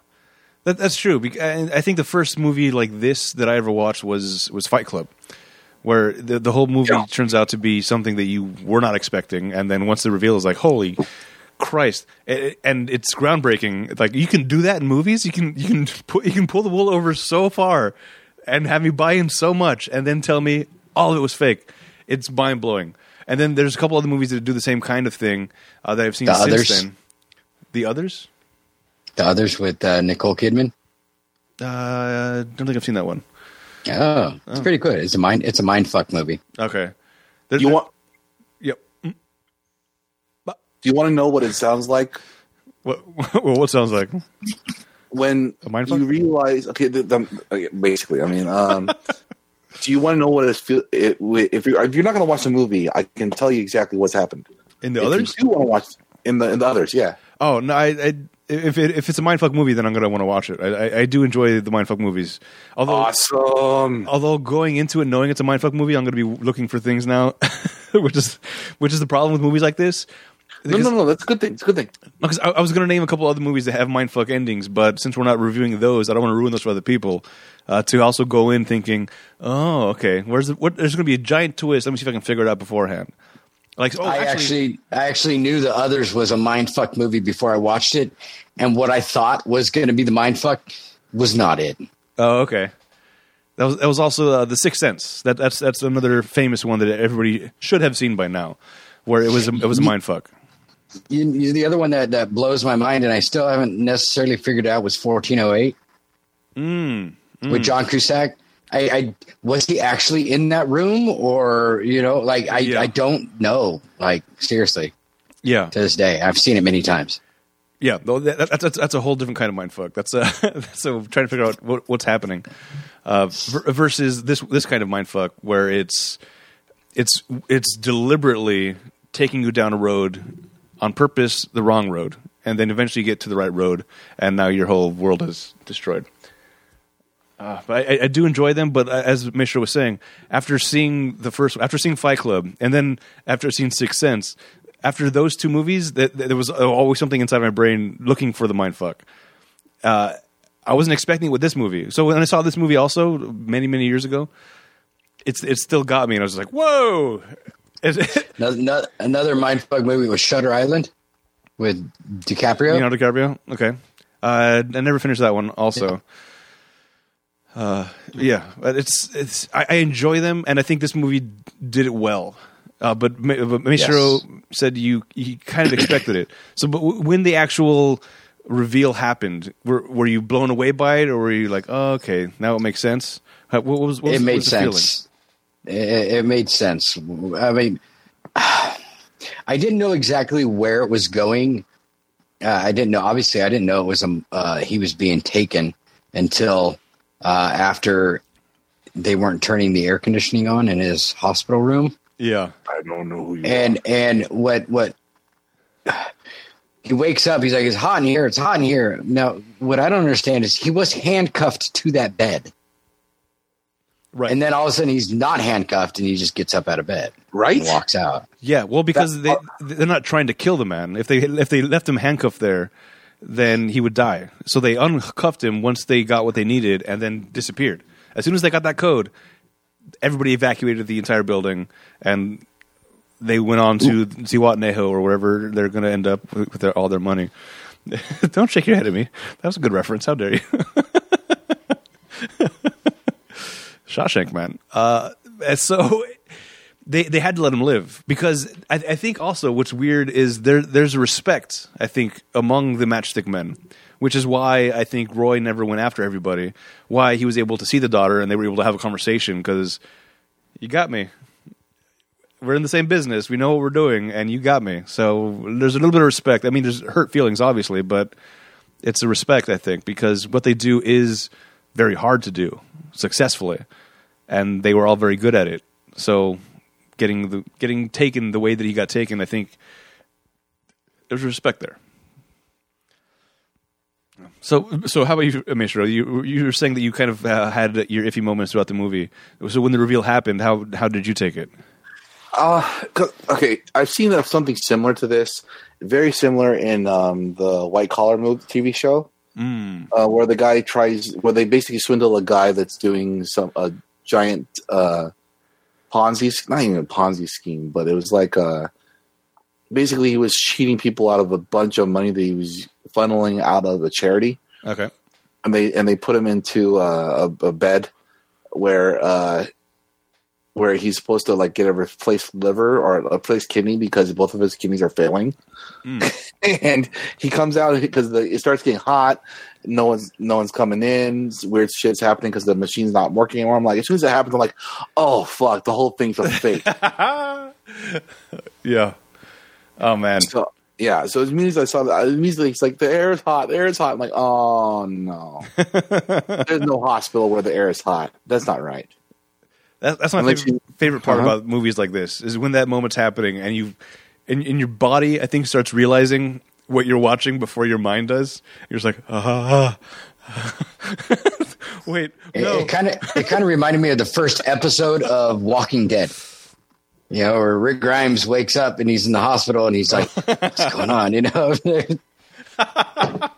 that, that's true. I think the first movie like this that I ever watched was was Fight Club, where the the whole movie Yeah. turns out to be something that you were not expecting, and then once the reveal is like, holy Christ! And it's groundbreaking. Like you can do that in movies. You can you can put you can pull the wool over so far, and have me buy in so much, and then tell me all of it was fake. It's mind blowing. And then there's a couple other movies that do the same kind of thing uh, that I've seen The since Others? then. The others? The others with uh, Nicole Kidman. Uh, don't think I've seen that one. Oh, it's pretty good. It's a mind. It's a mind fuck movie. Okay. There's, You want? Yep. Mm. Do you want to know what it sounds like What, well, what sounds like? when A mind you realize? Okay, the, the, okay, basically, I mean, um, do you want to know what it feel? If you're if you're not going to watch the movie, I can tell you exactly what's happened. In the if others? you do want to watch in the in the others, yeah. Oh no! I, I if it, if it's a mindfuck movie, then I'm gonna want to watch it. I, I, I do enjoy the mindfuck movies. Although Awesome. although going into it knowing it's a mindfuck movie, I'm gonna be looking for things now, which is which is the problem with movies like this. No, no, no. That's a good thing. It's a good thing. Because I, I was going to name a couple other movies that have mindfuck endings, but since we're not reviewing those, I don't want to ruin those for other people. Uh, to also go in thinking, oh, okay, where's the, what? There's going to be a giant twist. Let me see if I can figure it out beforehand. Like, oh, I actually, I actually knew the others was a mind fuck movie before I watched it, and what I thought was going to be the mind fuck was not it. oh, okay. That was that was also uh, the Sixth Sense. That that's that's another famous one that everybody should have seen by now, where it was a, it was a mindfuck. You, you, the other one that, that blows my mind, and I still haven't necessarily figured out, was 1408 with John Cusack. I, I was he actually in that room, or you know, like I, Yeah. I don't know. Like seriously, Yeah, to this day, I've seen it many times. Yeah, though that, that's, that's that's a whole different kind of mind fuck. That's uh, so trying to figure out what, what's happening uh, versus this this kind of mind fuck where it's it's it's deliberately taking you down a road on purpose, the wrong road, and then eventually you get to the right road, and now your whole world is destroyed. Uh, but I, I do enjoy them, but as Maestro was saying, after seeing the first, after seeing Fight Club, and then after seeing Sixth Sense, after those two movies, there was always something inside my brain looking for the mindfuck. Uh, I wasn't expecting it with this movie, so when I saw this movie also many many years ago, it's it still got me, and I was like, "Whoa!" Another, another- another mindfuck movie was Shutter Island with DiCaprio. Leonardo DiCaprio. Okay, uh, I never finished that one. Also, uh, yeah, but it's it's I, I enjoy them, and I think this movie did it well. Uh, but but Maestro Yes. said you he kind of expected it. So, but w- when the actual reveal happened, were were you blown away by it, or were you like, oh, okay, now it makes sense? How- What was, what was it made was the feeling? sense. It, it made sense. I mean, I didn't know exactly where it was going. Uh, I didn't know. Obviously, I didn't know it was um, uh, he was being taken until uh, after they weren't turning the air conditioning on in his hospital room. Yeah, I don't know who you And and what what he wakes up, he's like, "It's hot in here. It's hot in here." Now, what I don't understand is he was handcuffed to that bed. Right. And then all of a sudden he's not handcuffed and he just gets up out of bed Right? and walks out. Yeah, well, because That- they uh, they're not trying to kill the man. If they if they left him handcuffed there, then he would die. So they uncuffed him once they got what they needed, and then disappeared. As soon as they got that code, everybody evacuated the entire building, and they went on to Zihuatanejo or wherever they're going to end up with, with their, all their money. Don't shake your head at me. That was a good reference. How dare you? Shawshank man. Uh, so they they had to let him live because I, I think also what's weird is there there's respect I think among the matchstick men, which is why I think Roy never went after everybody. Why he was able to see the daughter and they were able to have a conversation because you got me. We're in the same business. We know what we're doing, and you got me. So there's a little bit of respect. I mean, there's hurt feelings, obviously, but it's a respect, I think, because what they do is very hard to do successfully, and they were all very good at it. So getting the getting taken the way that he got taken, I think there's respect there. So, so how about you, Maestro? You you were saying that you kind of uh, had your iffy moments throughout the movie. So when the reveal happened, how how did you take it? Uh, 'cause- okay, I've seen uh, something similar to this, very similar in um, the White Collar movie, TV show, Mm. uh, where the guy tries, where they basically swindle a guy that's doing some a giant uh, Ponzi, not even a Ponzi scheme, but it was like uh basically he was cheating people out of a bunch of money that he was funneling out of a charity. Okay. and they and they put him into uh, a, a bed where uh, where he's supposed to like get a replaced liver or a replaced kidney because both of his kidneys are failing, hmm. and he comes out because the, it starts getting hot. No one's no one's coming in. Weird shit's happening because the machine's not working anymore. I'm like, as soon as it happens, I'm like, oh fuck, the whole thing's a fake. Yeah. Oh man. so yeah, so as soon as I saw that, immediately it's like the air is hot, the air is hot. I'm like, oh no, there's no hospital where the air is hot. That's not right. That, that's my favorite, you- favorite part Uh-huh. about movies like this is when that moment's happening and you, and, and your body, I think, starts realizing what you're watching before your mind does. You're just like, ah. Wait, It- no. It kind of it kind of reminded me of the first episode of Walking Dead. You know, where Rick Grimes wakes up and he's in the hospital and he's like, "What's going on?" You know,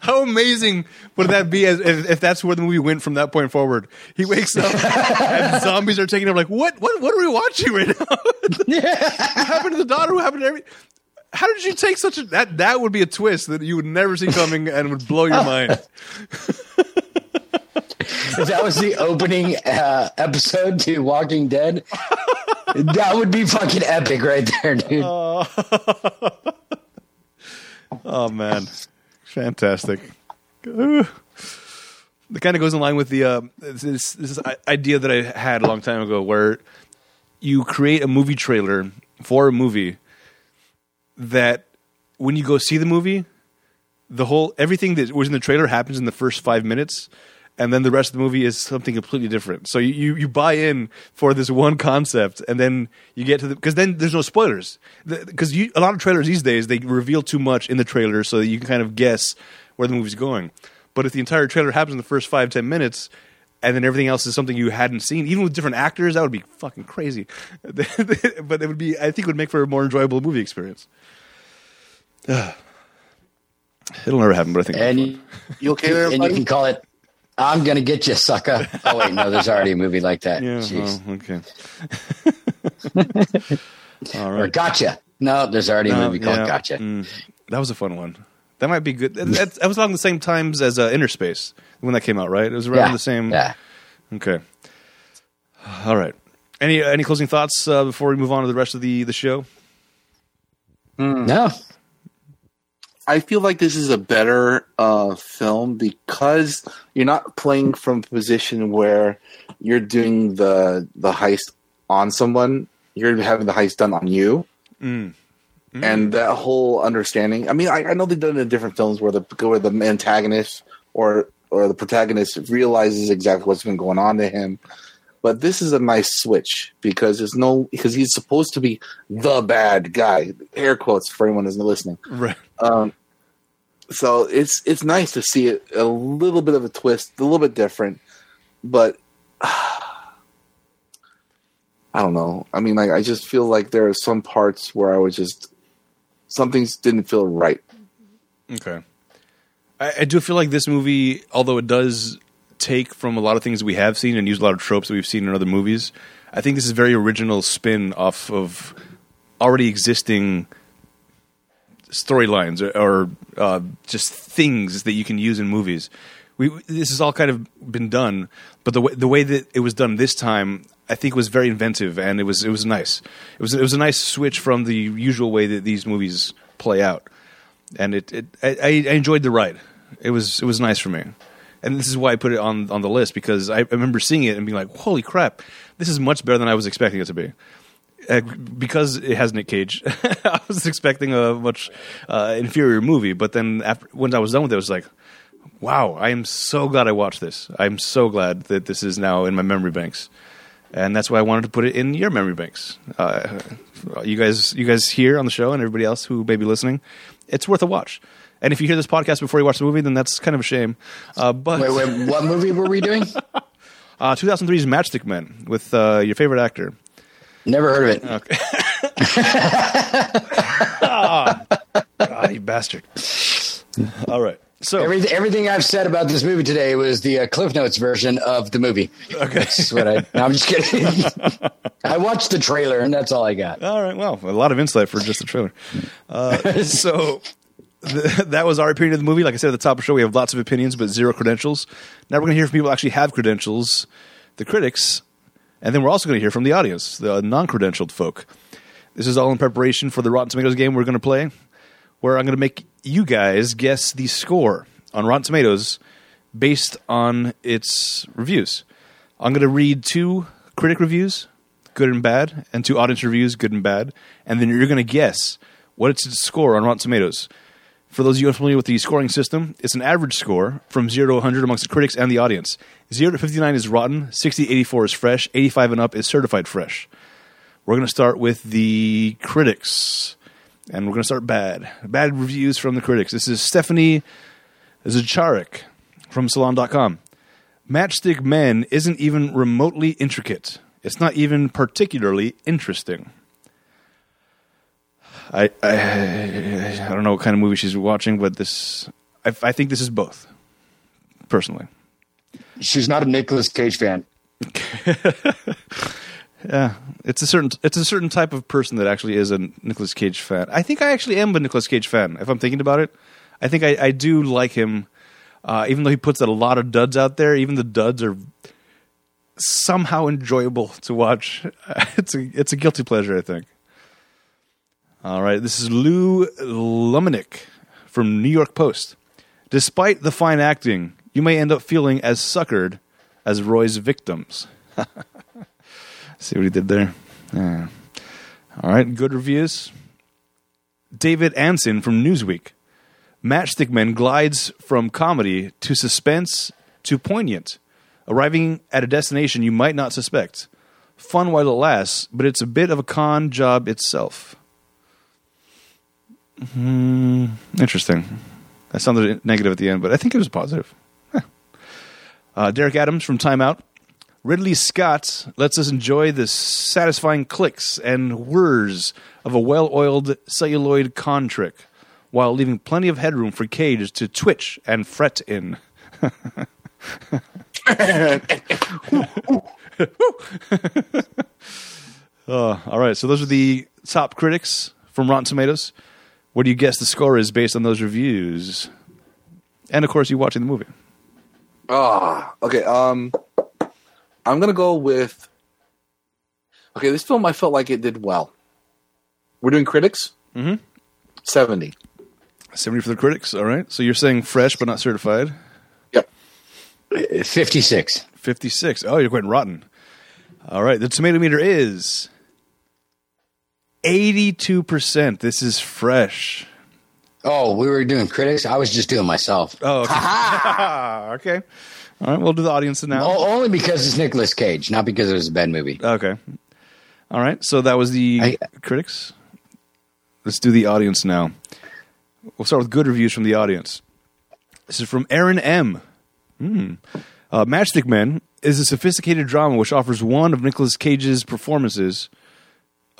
How amazing would that be as, if, if that's where the movie went from that point forward? He wakes up and zombies are taking him. Like, what? What? What are we watching right now? what happened to the daughter? What happened to every? How did you take such a that? That would be a twist that you would never see coming and would blow your mind. if that was the opening uh, episode to Walking Dead, that would be fucking epic right there, dude. Oh man, fantastic! It kind of goes in line with the uh, this, this idea that I had a long time ago, where you create a movie trailer for a movie that when you go see the movie, the whole everything that was in the trailer happens in the first five minutes. And then the rest of the movie is something completely different. So you, you, you buy in for this one concept, and then you get to the because then there's no spoilers. Because a lot of trailers these days they reveal too much in the trailer, so that you can kind of guess where the movie's going. But if the entire trailer happens in the first five ten minutes, and then everything else is something you hadn't seen, even with different actors, that would be fucking crazy. but it would be, I think, it would make for a more enjoyable movie experience. It'll never happen, but I think. And you, You okay there, and you can call it "I'm gonna get you, sucker." Oh wait, no, there's already a movie like that. Yeah. Jeez. Oh, okay. All Or. Gotcha. No, there's already a No, movie called yeah. Gotcha. Mm, that was a fun one. That might be good. That, that was along the same times as uh, Innerspace when that came out, right? It was around Yeah, the same. Yeah. Okay. All right. Any any closing thoughts uh, before we move on to the rest of the the show? No. I feel like this is a better uh, film because you're not playing from a position where you're doing the the heist on someone. You're having the heist done on you, Mm. and that whole understanding. I mean, I, I know they've done it in different films where the where the antagonist or or the protagonist realizes exactly what's been going on to him. But this is a nice switch because there's no because he's supposed to be the bad guy. Air quotes for anyone who's listening. Right. Um, so it's it's nice to see it a little bit of a twist, a little bit different, but I don't know. I mean, like I just feel like there are some parts where I was just some things didn't feel right. Okay. I, I do feel like this movie, although it does take from a lot of things we have seen and use a lot of tropes that we've seen in other movies, I think this is a very original spin off of already existing storylines or, or uh, just things that you can use in movies. We this has all kind of been done, but the way, the way that it was done this time, I think, was very inventive and it was it was nice. It was it was a nice switch from the usual way that these movies play out, and it, it I, I enjoyed the ride. It was it was nice for me, and this is why I put it on on the list because I, I remember seeing it and being like, "Holy crap, this is much better than I was expecting it to be." Uh, because it has Nick Cage, I was expecting a much uh, inferior movie. But then after, when I was done with it, I was like, wow, I am so glad I watched this. I'm so glad that this is now in my memory banks. And that's why I wanted to put it in your memory banks. Uh, you guys, you guys here on the show, and everybody else who may be listening, it's worth a watch. And if you hear this podcast before you watch the movie, then that's kind of a shame. Uh, but Wait, wait, what movie were we doing? uh, 2003's Matchstick Men with uh, your favorite actor. Never heard of it. Okay. ah, ah, you bastard. All right. So Everything, everything I've said about this movie today was the uh, Cliff Notes version of the movie. Okay. That's what I. No, I'm just kidding. I watched the trailer, and that's all I got. All right. Well, a lot of insight for just a trailer. Uh, so th- that was our opinion of the movie. Like I said at the top of the show, we have lots of opinions, but zero credentials. Now we're going to hear from people who actually have credentials, the critics, and then we're also going to hear from the audience, the non-credentialed folk. This is all in preparation for the Rotten Tomatoes game we're going to play, where I'm going to make you guys guess the score on Rotten Tomatoes based on its reviews. I'm going to read two critic reviews, good and bad, and two audience reviews, good and bad, and then you're going to guess what it's score on Rotten Tomatoes. For those of you unfamiliar with the scoring system, it's an average score from 0 to 100 amongst the critics and the audience. 0 to 59 is rotten, 60 to 84 is fresh, 85 and up is certified fresh. We're going to start with the critics, and we're going to start bad. Bad reviews from the critics. This is Stephanie Zacharek from Salon.com. Matchstick Men isn't even remotely intricate. It's not even particularly interesting. I, I I don't know what kind of movie she's watching, but this I, I think this is both. Personally, She's not a Nicolas Cage fan. yeah, it's a certain it's a certain type of person that actually is a Nicolas Cage fan. I think I actually am a Nicolas Cage fan. If I'm thinking about it, I think I, I do like him, uh, even though he puts a lot of duds out there. Even the duds are somehow enjoyable to watch. It's a it's a guilty pleasure, I think. All right, this is Lou Lumenick from New York Post. Despite the fine acting, you may end up feeling as suckered as Roy's victims. See what he did there? Yeah. All right, good reviews. David Ansen from Newsweek. Matchstick Men glides from comedy to suspense to poignant, arriving at a destination you might not suspect. Fun while it lasts, but it's a bit of a con job itself. Hmm, interesting. That sounded negative at the end, but I think it was positive. Huh. Uh, Derek Adams from Time Out. Ridley Scott lets us enjoy the satisfying clicks and whirs of a well oiled celluloid con trick while leaving plenty of headroom for Cage to twitch and fret in. Uh, all right, so those are the top critics from Rotten Tomatoes. What do you guess the score is based on those reviews? And of course, you watching the movie. Ah, okay. Um, I'm gonna go with. Okay, this film I felt like it did well. We're doing critics. Mm-hmm. Seventy. 70 for the critics. All right. So you're saying fresh but not certified. Yep. 56. 56. Oh, you're going rotten. All right. The tomato meter is 82%. This is fresh. Oh, we were doing critics. I was just doing myself. Oh, okay. okay. All right. We'll do the audience now. O- only because it's Nicolas Cage, not because it was a bad movie. Okay. All right. So that was the I- critics. Let's do the audience now. We'll start with good reviews from the audience. This is from Aaron M. Hmm. Uh, Matchstick Men is a sophisticated drama which offers one of Nicolas Cage's performances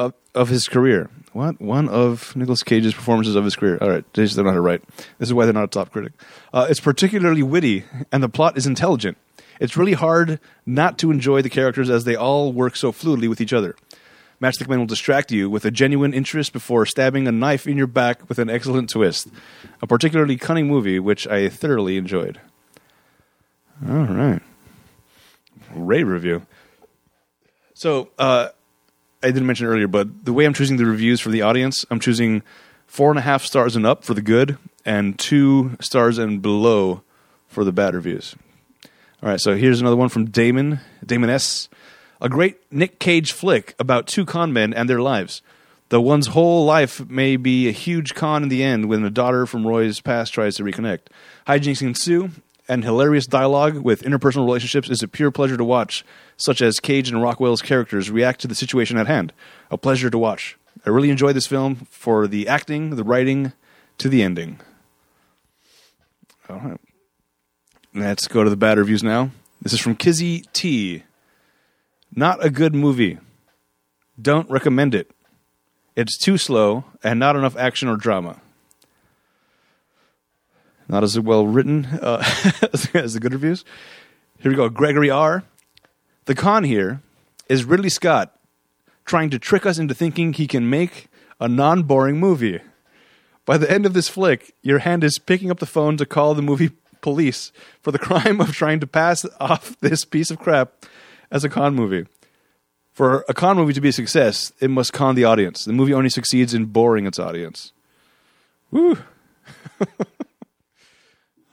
of, of his career. What? One of Nicolas Cage's performances of his career. All right, they just don't know how. This is why they're not a top critic. Uh, it's particularly witty, and the plot is intelligent. It's really hard not to enjoy the characters as they all work so fluidly with each other. Matchstick Men will distract you with a genuine interest before stabbing a knife in your back with an excellent twist. A particularly cunning movie, which I thoroughly enjoyed. All right. Ray review. So, uh, I didn't mention earlier, but the way I'm choosing the reviews for the audience, I'm choosing four and a half stars and up for the good, and two stars and below for the bad reviews. All right, so here's another one from Damon, Damon S. A great Nick Cage flick about two con men and their lives. Though one's whole life may be a huge con in the end when a daughter from Roy's past tries to reconnect. Hijinks ensue, and hilarious dialogue with interpersonal relationships is a pure pleasure to watch, such as Cage and Rockwell's characters react to the situation at hand. A pleasure to watch. I really enjoyed this film for the acting, the writing, to the ending. All right. Let's go to the bad reviews now. This is from Kizzy T. Not a good movie. Don't recommend it. It's too slow and not enough action or drama. Not as well written uh, as the good reviews. Here we go. Gregory R. The con here is Ridley Scott trying to trick us into thinking he can make a non boring movie. By the end of this flick, your hand is picking up the phone to call the movie police for the crime of trying to pass off this piece of crap as a con movie. For a con movie to be a success, it must con the audience. The movie only succeeds in boring its audience. Woo!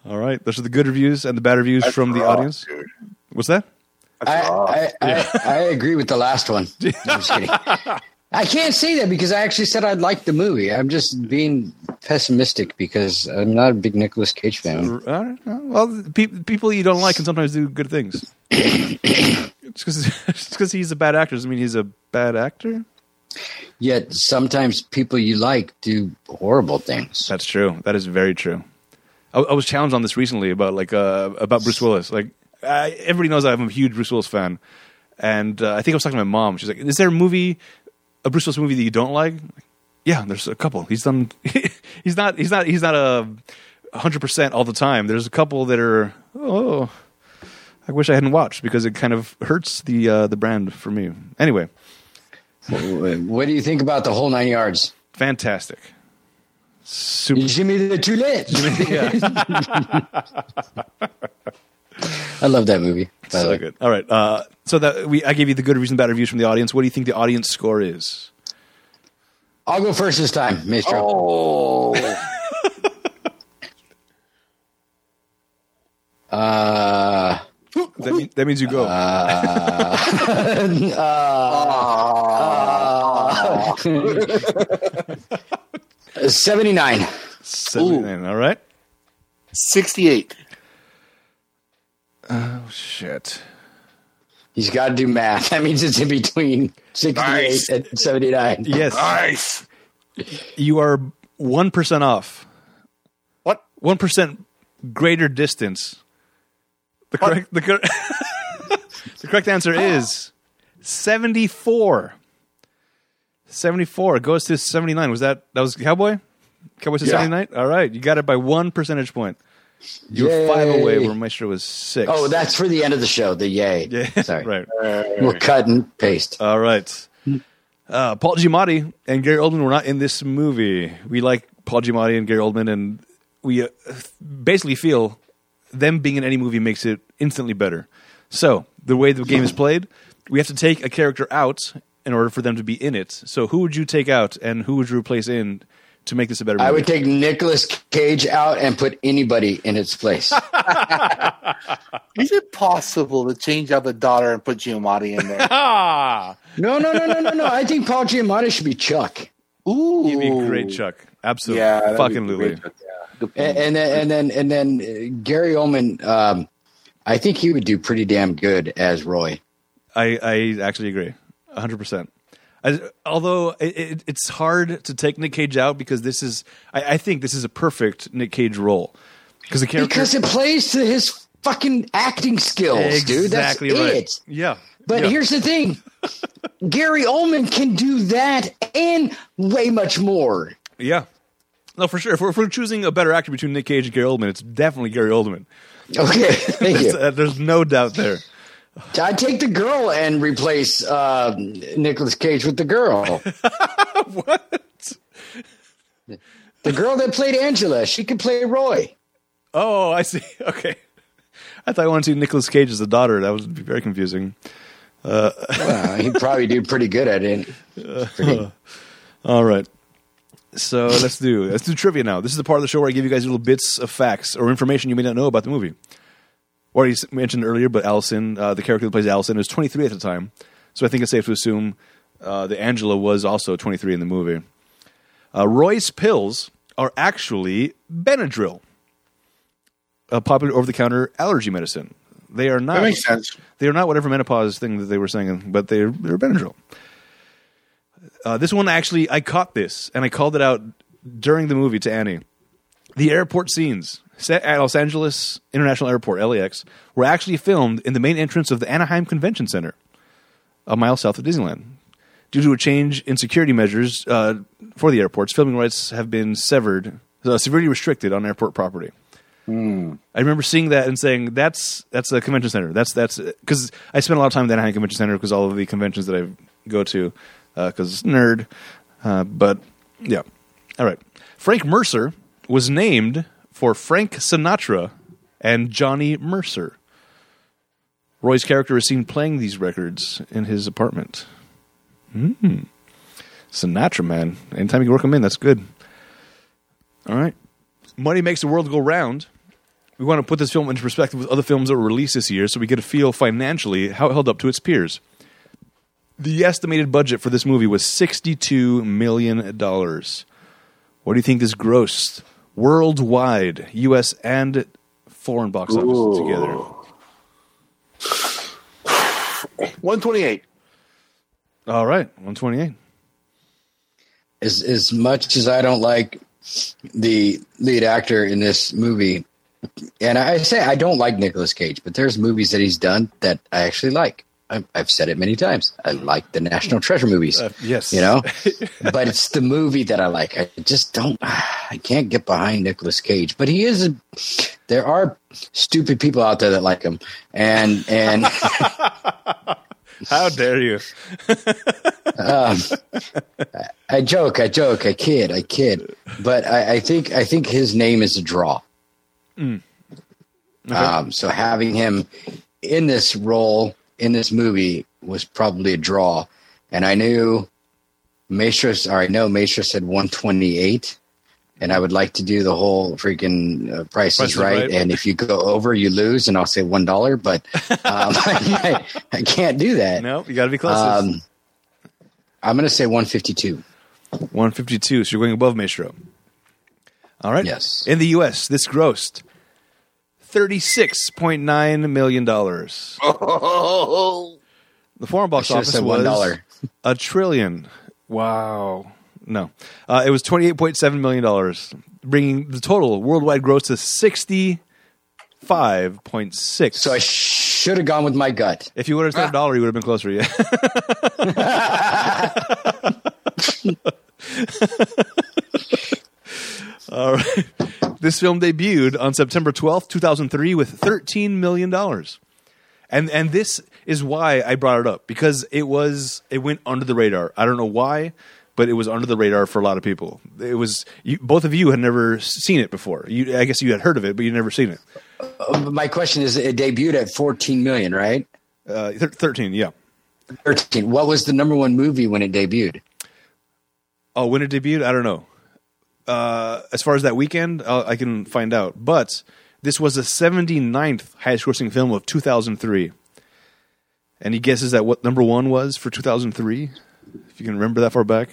All right, those are the good reviews and the bad reviews That's from the raw, audience. dude. What's that? That's I, raw. I, I, I agree with the last one. I'm just kidding. I can't say that because I actually said I'd like the movie. I'm just being pessimistic because I'm not a big Nicolas Cage fan. All right, Well, pe- people you don't like can sometimes do good things. it's because he's a bad actor doesn't mean he's a bad actor. Yet sometimes people you like do horrible things. That's true. That is very true. I, I was challenged on this recently about like uh, about Bruce Willis. Like I, everybody knows I'm a huge Bruce Willis fan, and uh, I think I was talking to my mom. She's like, "Is there a movie, a Bruce Willis movie that you don't like?" Like, yeah, there's a couple. He's done. he's not. He's not. He's not a hundred percent all the time. There's a couple that are. Oh, I wish I hadn't watched because it kind of hurts the uh, the brand for me. Anyway, What do you think about the whole nine yards? fantastic. Super. Jimmy the Toulette. I love that movie. By So way. good. All right. Uh, so that we, I gave you the good reason, bad reviews from the audience. What do you think the audience score is? I'll go first this time, Mr. oh, Uh, That, mean, that means you go. Seventy nine. 79. All right. 68. Oh shit. He's got to do math. That means it's in between sixty eight Nice. and seventy nine. Yes, Nice. you are one percent off. What? One percent greater distance. The correct. The, cor- the correct answer is seventy-four. Seventy-four It goes to seventy-nine. Was that that was Cowboy? Cowboy said Yeah. seventy-nine. All right, you got it by one percentage point. You were five Yay. away, where Maestro was six. Oh, that's for the end of the show. The yay. yeah, Sorry. right. We'll cut and paste. All right. Uh, Paul Giamatti and Gary Oldman were not in this movie. We like Paul Giamatti and Gary Oldman, and we uh, basically feel them being in any movie makes it instantly better. So the way the game is played, we have to take a character out in order for them to be in it. So who would you take out, and who would you replace in to make this a better movie? I would take Nicolas Cage out and put anybody in its place. Is it possible to change out the daughter and put Giamatti in there? ah, no, no, no, no, no, no. I think Paul Giamatti should be Chuck. Ooh. he'd be great, Chuck. Absolutely, Yeah. fucking Lulu. Yeah. And, and then and then and then uh, Gary Oldman. Um, I think he would do pretty damn good as Roy. I, I actually agree, hundred percent. Although it, it, it's hard to take Nick Cage out because this is, I, I think this is a perfect Nick Cage role because the character. Because it plays to his fucking acting skills, dude. That's Exactly right. it. Yeah. But Yeah. here's the thing Gary Oldman can do that and way much more. Yeah. No, for sure. If we're, if we're choosing a better actor between Nick Cage and Gary Oldman, it's definitely Gary Oldman. Okay, thank There's, you. uh, there's no doubt there. I'd take the girl and replace uh, Nicolas Cage with the girl. what? The girl that played Angela, she could play Roy. Oh, I see. Okay. I thought I wanted to see Nicolas Cage as the daughter. That would be very confusing. Well, he'd probably do pretty good at it. Pretty- All right. So let's do let's do trivia now. This is the part of the show where I give you guys little bits of facts or information you may not know about the movie. S- mentioned earlier, but Alison, uh, the character that plays Alison, is 23 at the time. So I think it's safe to assume uh, that Angela was also 23 in the movie. Uh, Roy's pills are actually Benadryl, a popular over-the-counter allergy medicine. They are not. That makes sense. They are not whatever menopause thing that they were saying, but they're they're Benadryl. Uh, this one actually, I caught this and I called it out during the movie to Annie. The airport scenes set at Los Angeles International Airport (LAX) were actually filmed in the main entrance of the Anaheim Convention Center, a mile south of Disneyland. Due to a change in security measures uh, for the airports, filming rights have been severed, uh, severely restricted on airport property. I remember seeing that and saying that's that's a convention center. That's that's because I spent a lot of time at the Anaheim Convention Center because all of the conventions that I go to because nerd. Uh, but yeah, all right. Frank Mercer was named for Frank Sinatra and Johnny Mercer. Roy's character is seen playing these records in his apartment. Hmm. Sinatra, man. Anytime you work them in, that's good. All right. Money makes the world go round. We want to put this film into perspective with other films that were released this year so we get a feel financially how it held up to its peers. The estimated budget for this movie was $62 million. What do you think this grossed worldwide, U.S. and foreign box office Ooh. together? 128. All right, 128. as as much as I don't like the lead actor in this movie, and I say I don't like Nicolas Cage, but there's movies that he's done that I actually like. I've, I've said it many times. I like the National Treasure movies. Uh, yes. you know, but it's the movie that I like. I just don't. I can't get behind Nicolas Cage, but he is. A, there are stupid people out there that like him, and and How dare you? um, I joke, I joke, I kid, I kid. But I, I think I think his name is a draw. Um, so having him in this role in this movie was probably a draw, and I knew Maestros. Or I know Maestro said one twenty eight. And I would like to do the whole freaking uh, price, Price is right. Right. And if you go over, you lose. And I'll say one dollar, but um, I, I can't do that. No, you got to be close. Um, I'm going to say 152. 152. So you're going above Maestro. All right. Yes. In the U.S., this grossed $36.9 million. Oh. The foreign box office said was $1. a trillion. Wow. No. Uh, it was $28.7 million, bringing the total worldwide gross to 65.6. So I should have gone with my gut. if you would have said a dollar, you would have been closer. Yeah. All right. This film debuted on September 12th, 2003 with $13 million. And and this is why I brought it up because it was it went under the radar. I don't know why, but it was under the radar for a lot of people. It was you, both of you had never seen it before. You, I guess you had heard of it, but you'd never seen it. Uh, my question is it debuted at 14 million, right? Uh, thir- 13, yeah. 13. What was the number one movie when it debuted? Oh, when it debuted, I don't know. Uh, as far as that weekend, i I can find out. But this was the 79th highest grossing film of 2003. Any guesses at what number one was for 2003? If you can remember that far back.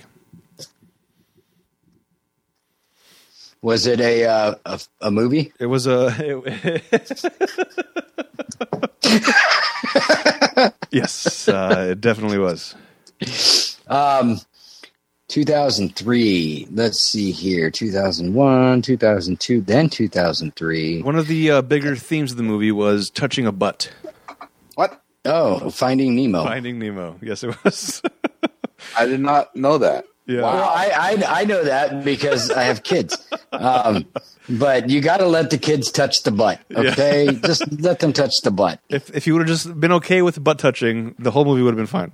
Was it a uh, a, a movie? It was a. yes, uh, it definitely was. Um, 2003. Let's see here. 2001, 2002, then 2003. One of the uh, bigger themes of the movie was touching a butt. What? Oh, Finding Nemo. Finding Nemo. Yes, it was. I did not know that. yeah. Well, I, I I know that because I have kids. Um, but you got to let the kids touch the butt. Okay, just let them touch the butt. If if you would have just been okay with butt touching, the whole movie would have been fine.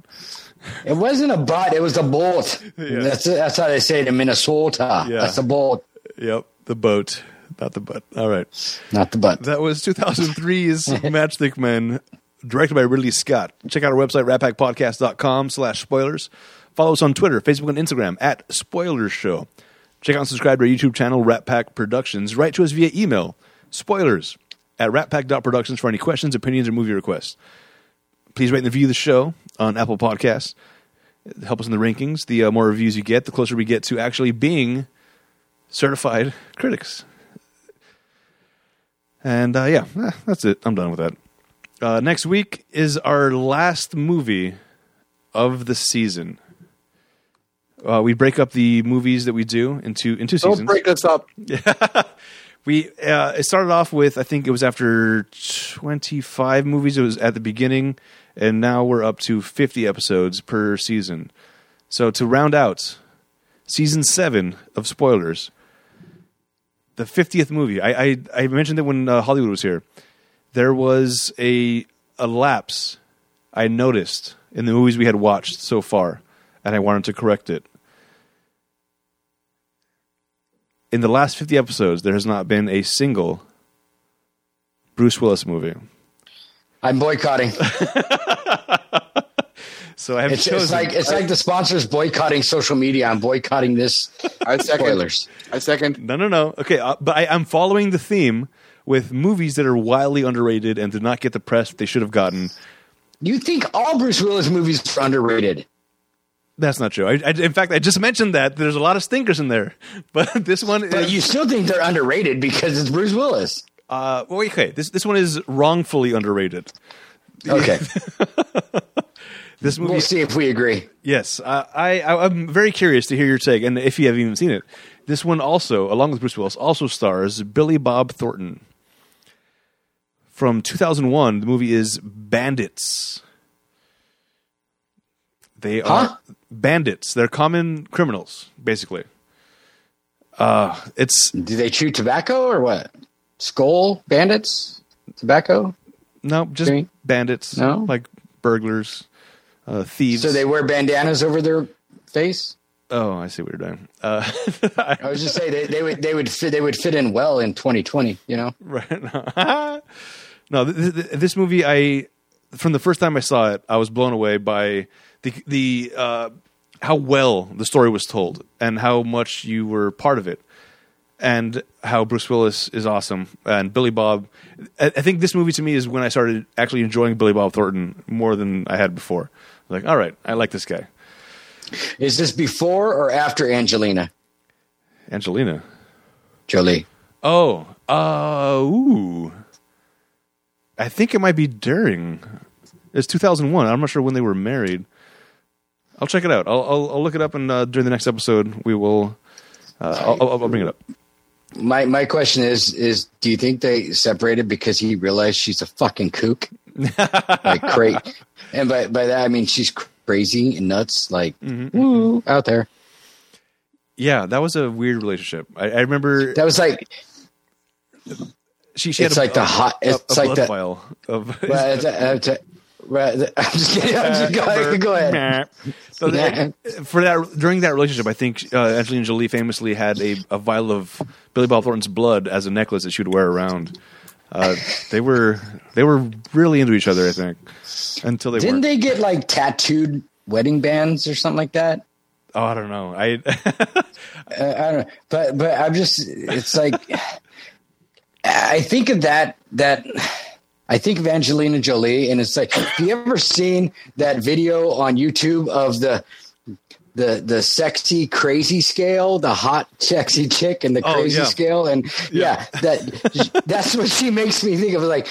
It wasn't a butt; it was a boat. Yeah. That's that's how they say it in Minnesota. Yeah. That's a boat, Yep, the boat, not the butt. All right. not the butt. That was 2003's Matchstick Men, directed by Ridley Scott. Check out our website, ratpackpodcast.com slash spoilers. Follow us on Twitter, Facebook, and Instagram at Spoilers Show. Check out and subscribe to our YouTube channel, Rat Pack Productions. Write to us via email, spoilers at ratpack.productions for any questions, opinions, or movie requests. Please rate and review the show on Apple Podcasts. Help us in the rankings. The uh, more reviews you get, the closer we get to actually being certified critics. And uh, yeah, eh, that's it. I'm done with that. Uh, next week is our last movie of the season. Uh, we break up the movies that we do into into seasons. Don't break us up. We uh, it started off with I think it was after 25 movies. It was at the beginning, and now we're up to 50 episodes per season. So to round out season seven of spoilers, the 50th movie. I I, I mentioned that when uh, Hollywood was here, there was a a lapse I noticed in the movies we had watched so far, and I wanted to correct it. In the last 50 episodes, there has not been a single Bruce Willis movie. I'm boycotting. So I have It's, chosen. it's like it's like the sponsors boycotting social media. I'm boycotting this. I second. Spoilers. I second. no, no, no. Okay, uh, but I, I'm following the theme with movies that are wildly underrated and did not get the press they should have gotten. You think all Bruce Willis movies are underrated? That's not true. I, I, in fact, I just mentioned that there's a lot of stinkers in there, but this one, But is, you still think they're underrated because it's Bruce Willis. Uh, well, okay, this this one is wrongfully underrated. Okay, This movie, we'll see if we agree. yes, uh, I, I I'm very curious to hear your take, and if you haven't even seen it, this one also, along with Bruce Willis, also stars Billy Bob Thornton. From 2001, the movie is Bandits. They are Huh? bandits. They're common criminals, basically. Uh, it's Do they chew tobacco or what? Skull bandits? Tobacco? no, just Okay. bandits. No? like burglars, uh, thieves. So they wear bandanas over their face? Oh, I see what you're doing. Uh, I was just saying they, they would they would fit they would fit in well in 2020. You know, right. no, th- th- this movie, I from the first time I saw it, I was blown away by the the uh, how well the story was told and how much you were part of it, and how Bruce Willis is awesome and Billy Bob. I, I think this movie to me is when I started actually enjoying Billy Bob Thornton more than I had before. Like, all right, I like this guy, is this before or after Angelina Angelina. Jolie? Oh, uh, ooh. I think it might be during. It's 2001. I'm not sure when they were married. I'll check it out. I'll I'll, I'll look it up, and uh, during the next episode, we will. Uh, I'll, I'll, I'll bring it up. My my question is is do you think they separated because he realized she's a fucking kook? like crazy. And by by that I mean she's crazy and nuts, like mm-hmm, mm-hmm. woo, out there. Yeah, that was a weird relationship. I, I remember That was like she. she had it's a, like the hot. a, It's a like the. of. Well, it's it's well, I'm just kidding. I'm just go, go ahead. So that- for that during that relationship, I think uh, Angelina Jolie famously had a, a vial of Billy Bob Thornton's blood as a necklace that she would wear around. Uh, they were they were really into each other, I think, until they Didn't weren't. they get like tattooed wedding bands or something like that? oh, I don't know. I Uh, I don't know, but but I'm just it's like I think of that that I think of Angelina Jolie and it's like have you ever seen that video on YouTube of the the the sexy crazy scale, the hot sexy chick and the Oh, crazy yeah. scale and yeah, that that's what she makes me think of like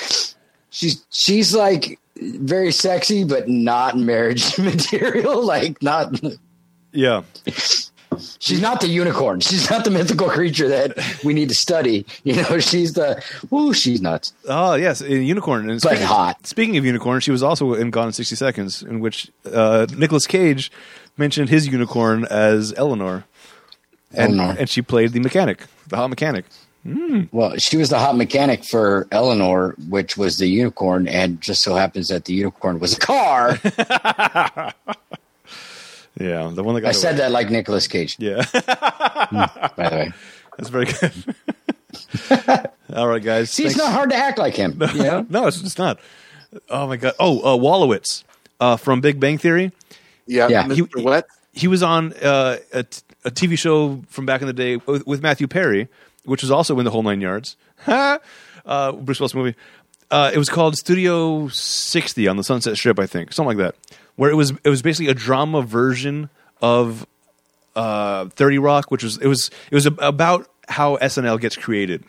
she's she's like very sexy but not marriage material like not yeah. She's not the unicorn. She's not the mythical creature that we need to study. You know, she's the ooh, she's nuts. Oh yes, in Unicorn. And But speaking, hot. Speaking of Unicorn, she was also in Gone in sixty seconds, in which uh, Nicolas Cage mentioned his unicorn as Eleanor, and Eleanor. and she played the mechanic, the hot mechanic. Well, she was the hot mechanic for Eleanor, which was the unicorn, and just so happens that the unicorn was a car. Yeah, the one that got I said that like Nicolas Cage, Yeah, by the way. that's very good. All right, guys. See, it's not hard to act like him. You know? No, it's just not. Oh my god. Oh, uh, Wolowitz uh, from Big Bang Theory. Yeah, Yeah. Mr. He- what? he was on uh, a, t- a TV show from back in the day with, with Matthew Perry, which was also in the whole nine yards. uh, Bruce Willis movie. Uh, it was called Studio 60 on the Sunset Strip, I think, something like that. Where it was it was basically a drama version of uh, 30 Rock, which was it was it was about how SNL gets created.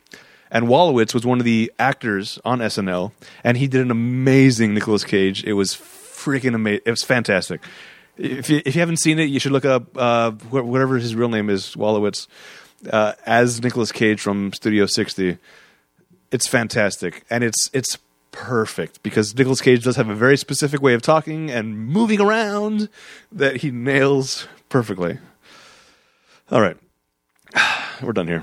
And Wolowitz was one of the actors on SNL, and he did an amazing Nicolas Cage. It was freaking amazing. It was fantastic. If you, if you haven't seen it, you should look up uh, wh- whatever his real name is, Wolowitz, uh, as Nicolas Cage from Studio 60. It's fantastic, and it's it's perfect because Nicolas Cage does have a very specific way of talking and moving around that he nails perfectly. All right, we're done here.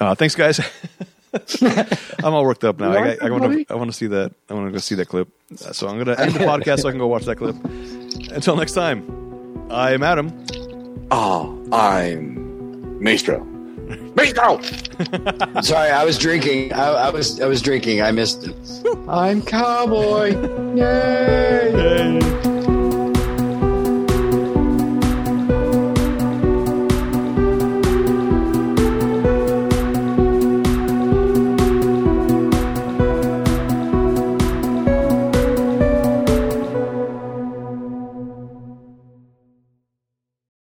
Uh, thanks, guys. I'm all worked up now. I, I, I want to. I want to see that. I want to go see that clip. Uh, So I'm going to end the podcast so I can go watch that clip. Until next time, I'm Adam. Oh, I'm Maestro. Bingo! Sorry, I was drinking. I, I, was I was drinking. I missed it. I'm cowboy. Yay! Yay.